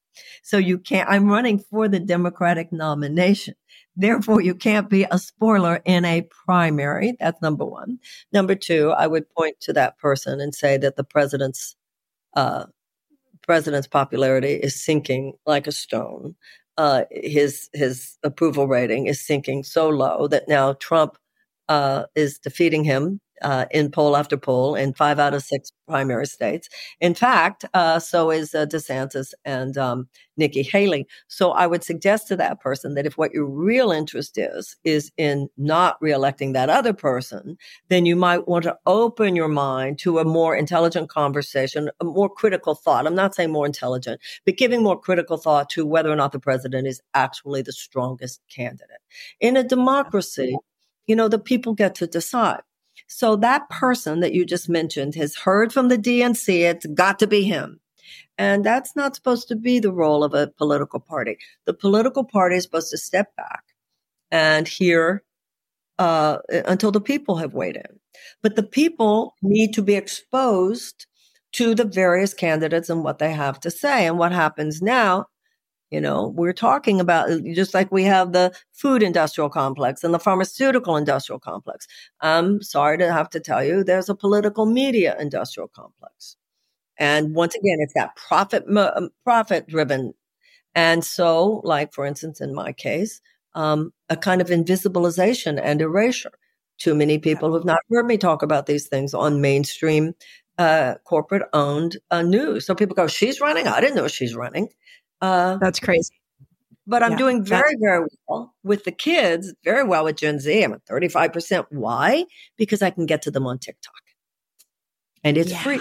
So you can't, I'm running for the Democratic nomination. Therefore, you can't be a spoiler in a primary. That's number one. Number two, I would point to that person and say that the president's uh, president's popularity is sinking like a stone. Uh, his his approval rating is sinking so low that now Trump uh, is defeating him uh, in poll after poll in five out of six primary states. In fact, uh, so is uh, DeSantis and um, Nikki Haley. So I would suggest to that person that if what your real interest is, is in not reelecting that other person, then you might want to open your mind to a more intelligent conversation, a more critical thought. I'm not saying more intelligent, but giving more critical thought to whether or not the president is actually the strongest candidate. In a democracy, you know, the people get to decide. So that person that you just mentioned has heard from the DNC. It's got to be him. And that's not supposed to be the role of a political party. The political party is supposed to step back and hear uh, until the people have weighed in. But the people need to be exposed to the various candidates and what they have to say. And what happens now you know, we're talking about uh, just like we have the food industrial complex and the pharmaceutical industrial complex. I'm sorry to have to tell you, there's a political media industrial complex. And once again, it's that profit, um, profit driven. And so, like, for instance, in my case, um, a kind of invisibilization and erasure. Too many people have not heard me talk about these things on mainstream uh, corporate owned uh, news. So people go, she's running. I didn't know she's running. Uh, That's crazy. but I'm yeah, doing very, very well with the kids, very well with Gen Z. I'm at 35%. Why? Because I can get to them on TikTok and it's yeah. free.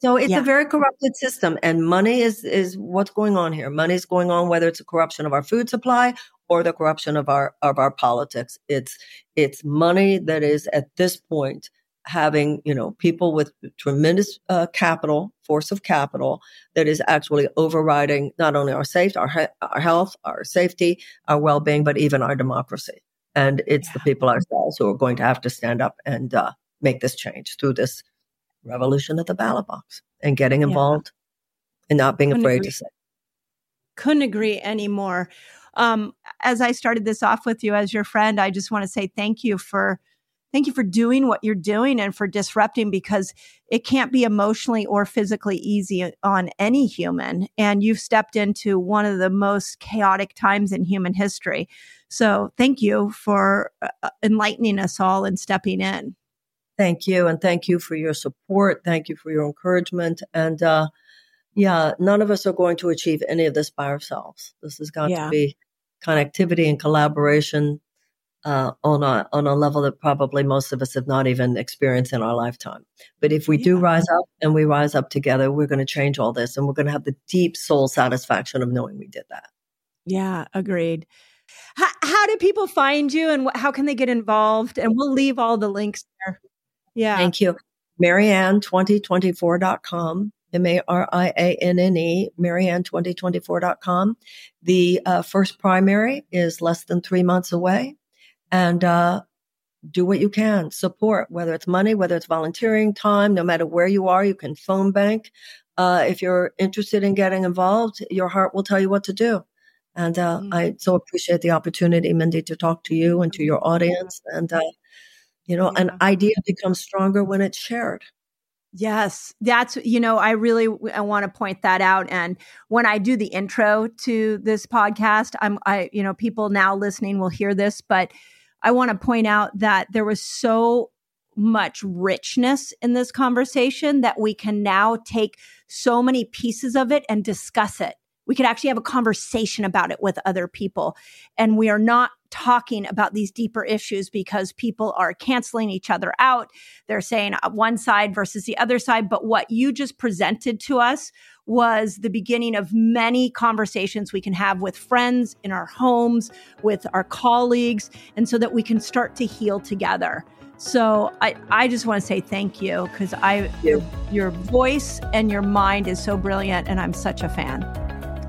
So it's yeah. a very corrupted system and money is, is what's going on here. Money is going on, whether it's a corruption of our food supply or the corruption of our, of our politics. It's, it's money that is at this point having, you know, people with tremendous uh, capital, force of capital that is actually overriding not only our safety, our, he- our health, our safety, our well-being, but even our democracy. And it's yeah. the people ourselves who are going to have to stand up and uh, make this change through this revolution of the ballot box and getting involved yeah. and not being Couldn't afraid agree. to say. Couldn't agree anymore. Um, as I started this off with you as your friend, I just want to say thank you for thank you for doing what you're doing and for disrupting because it can't be emotionally or physically easy on any human. And you've stepped into one of the most chaotic times in human history. So thank you for uh, enlightening us all and stepping in. Thank you. And thank you for your support. Thank you for your encouragement. And, uh, yeah, none of us are going to achieve any of this by ourselves. This has got yeah. to be connectivity and collaboration uh, on a on a level that probably most of us have not even experienced in our lifetime. But if we yeah. do rise up and we rise up together, we're going to change all this, and we're going to have the deep soul satisfaction of knowing we did that. Yeah, agreed. How, how do people find you, and how can they get involved? And we'll leave all the links there. Yeah, thank you. Marianne2024.com. M A R I A N N E, Marianne2024.com. The uh, first primary is less than three months away and uh, do what you can. Support, whether it's money, whether it's volunteering time, no matter where you are, you can phone bank. Uh, if you're interested in getting involved, your heart will tell you what to do. And uh, mm-hmm. I so appreciate the opportunity, Mindy, to talk to you and to your audience. And, uh, you know, yeah. an idea becomes stronger when it's shared. Yes, that's, you know, I really I want to point that out. And when I do the intro to this podcast, I'm, I, you know, people now listening will hear this, but I want to point out that there was so much richness in this conversation that we can now take so many pieces of it and discuss it. We could actually have a conversation about it with other people. And we are not talking about these deeper issues because people are canceling each other out. They're saying uh, one side versus the other side. But what you just presented to us was the beginning of many conversations we can have with friends in our homes, with our colleagues, and so that we can start to heal together. So I, I just want to say thank you because I your, your voice and your mind is so brilliant and I'm such a fan.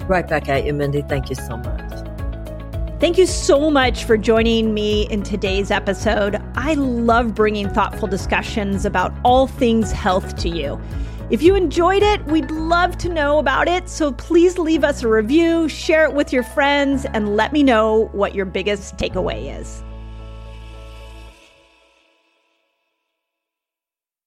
Right back at you, Mindy. Thank you so much. Thank you so much for joining me in today's episode. I love bringing thoughtful discussions about all things health to you. If you enjoyed it, we'd love to know about it. So please leave us a review, share it with your friends, and let me know what your biggest takeaway is.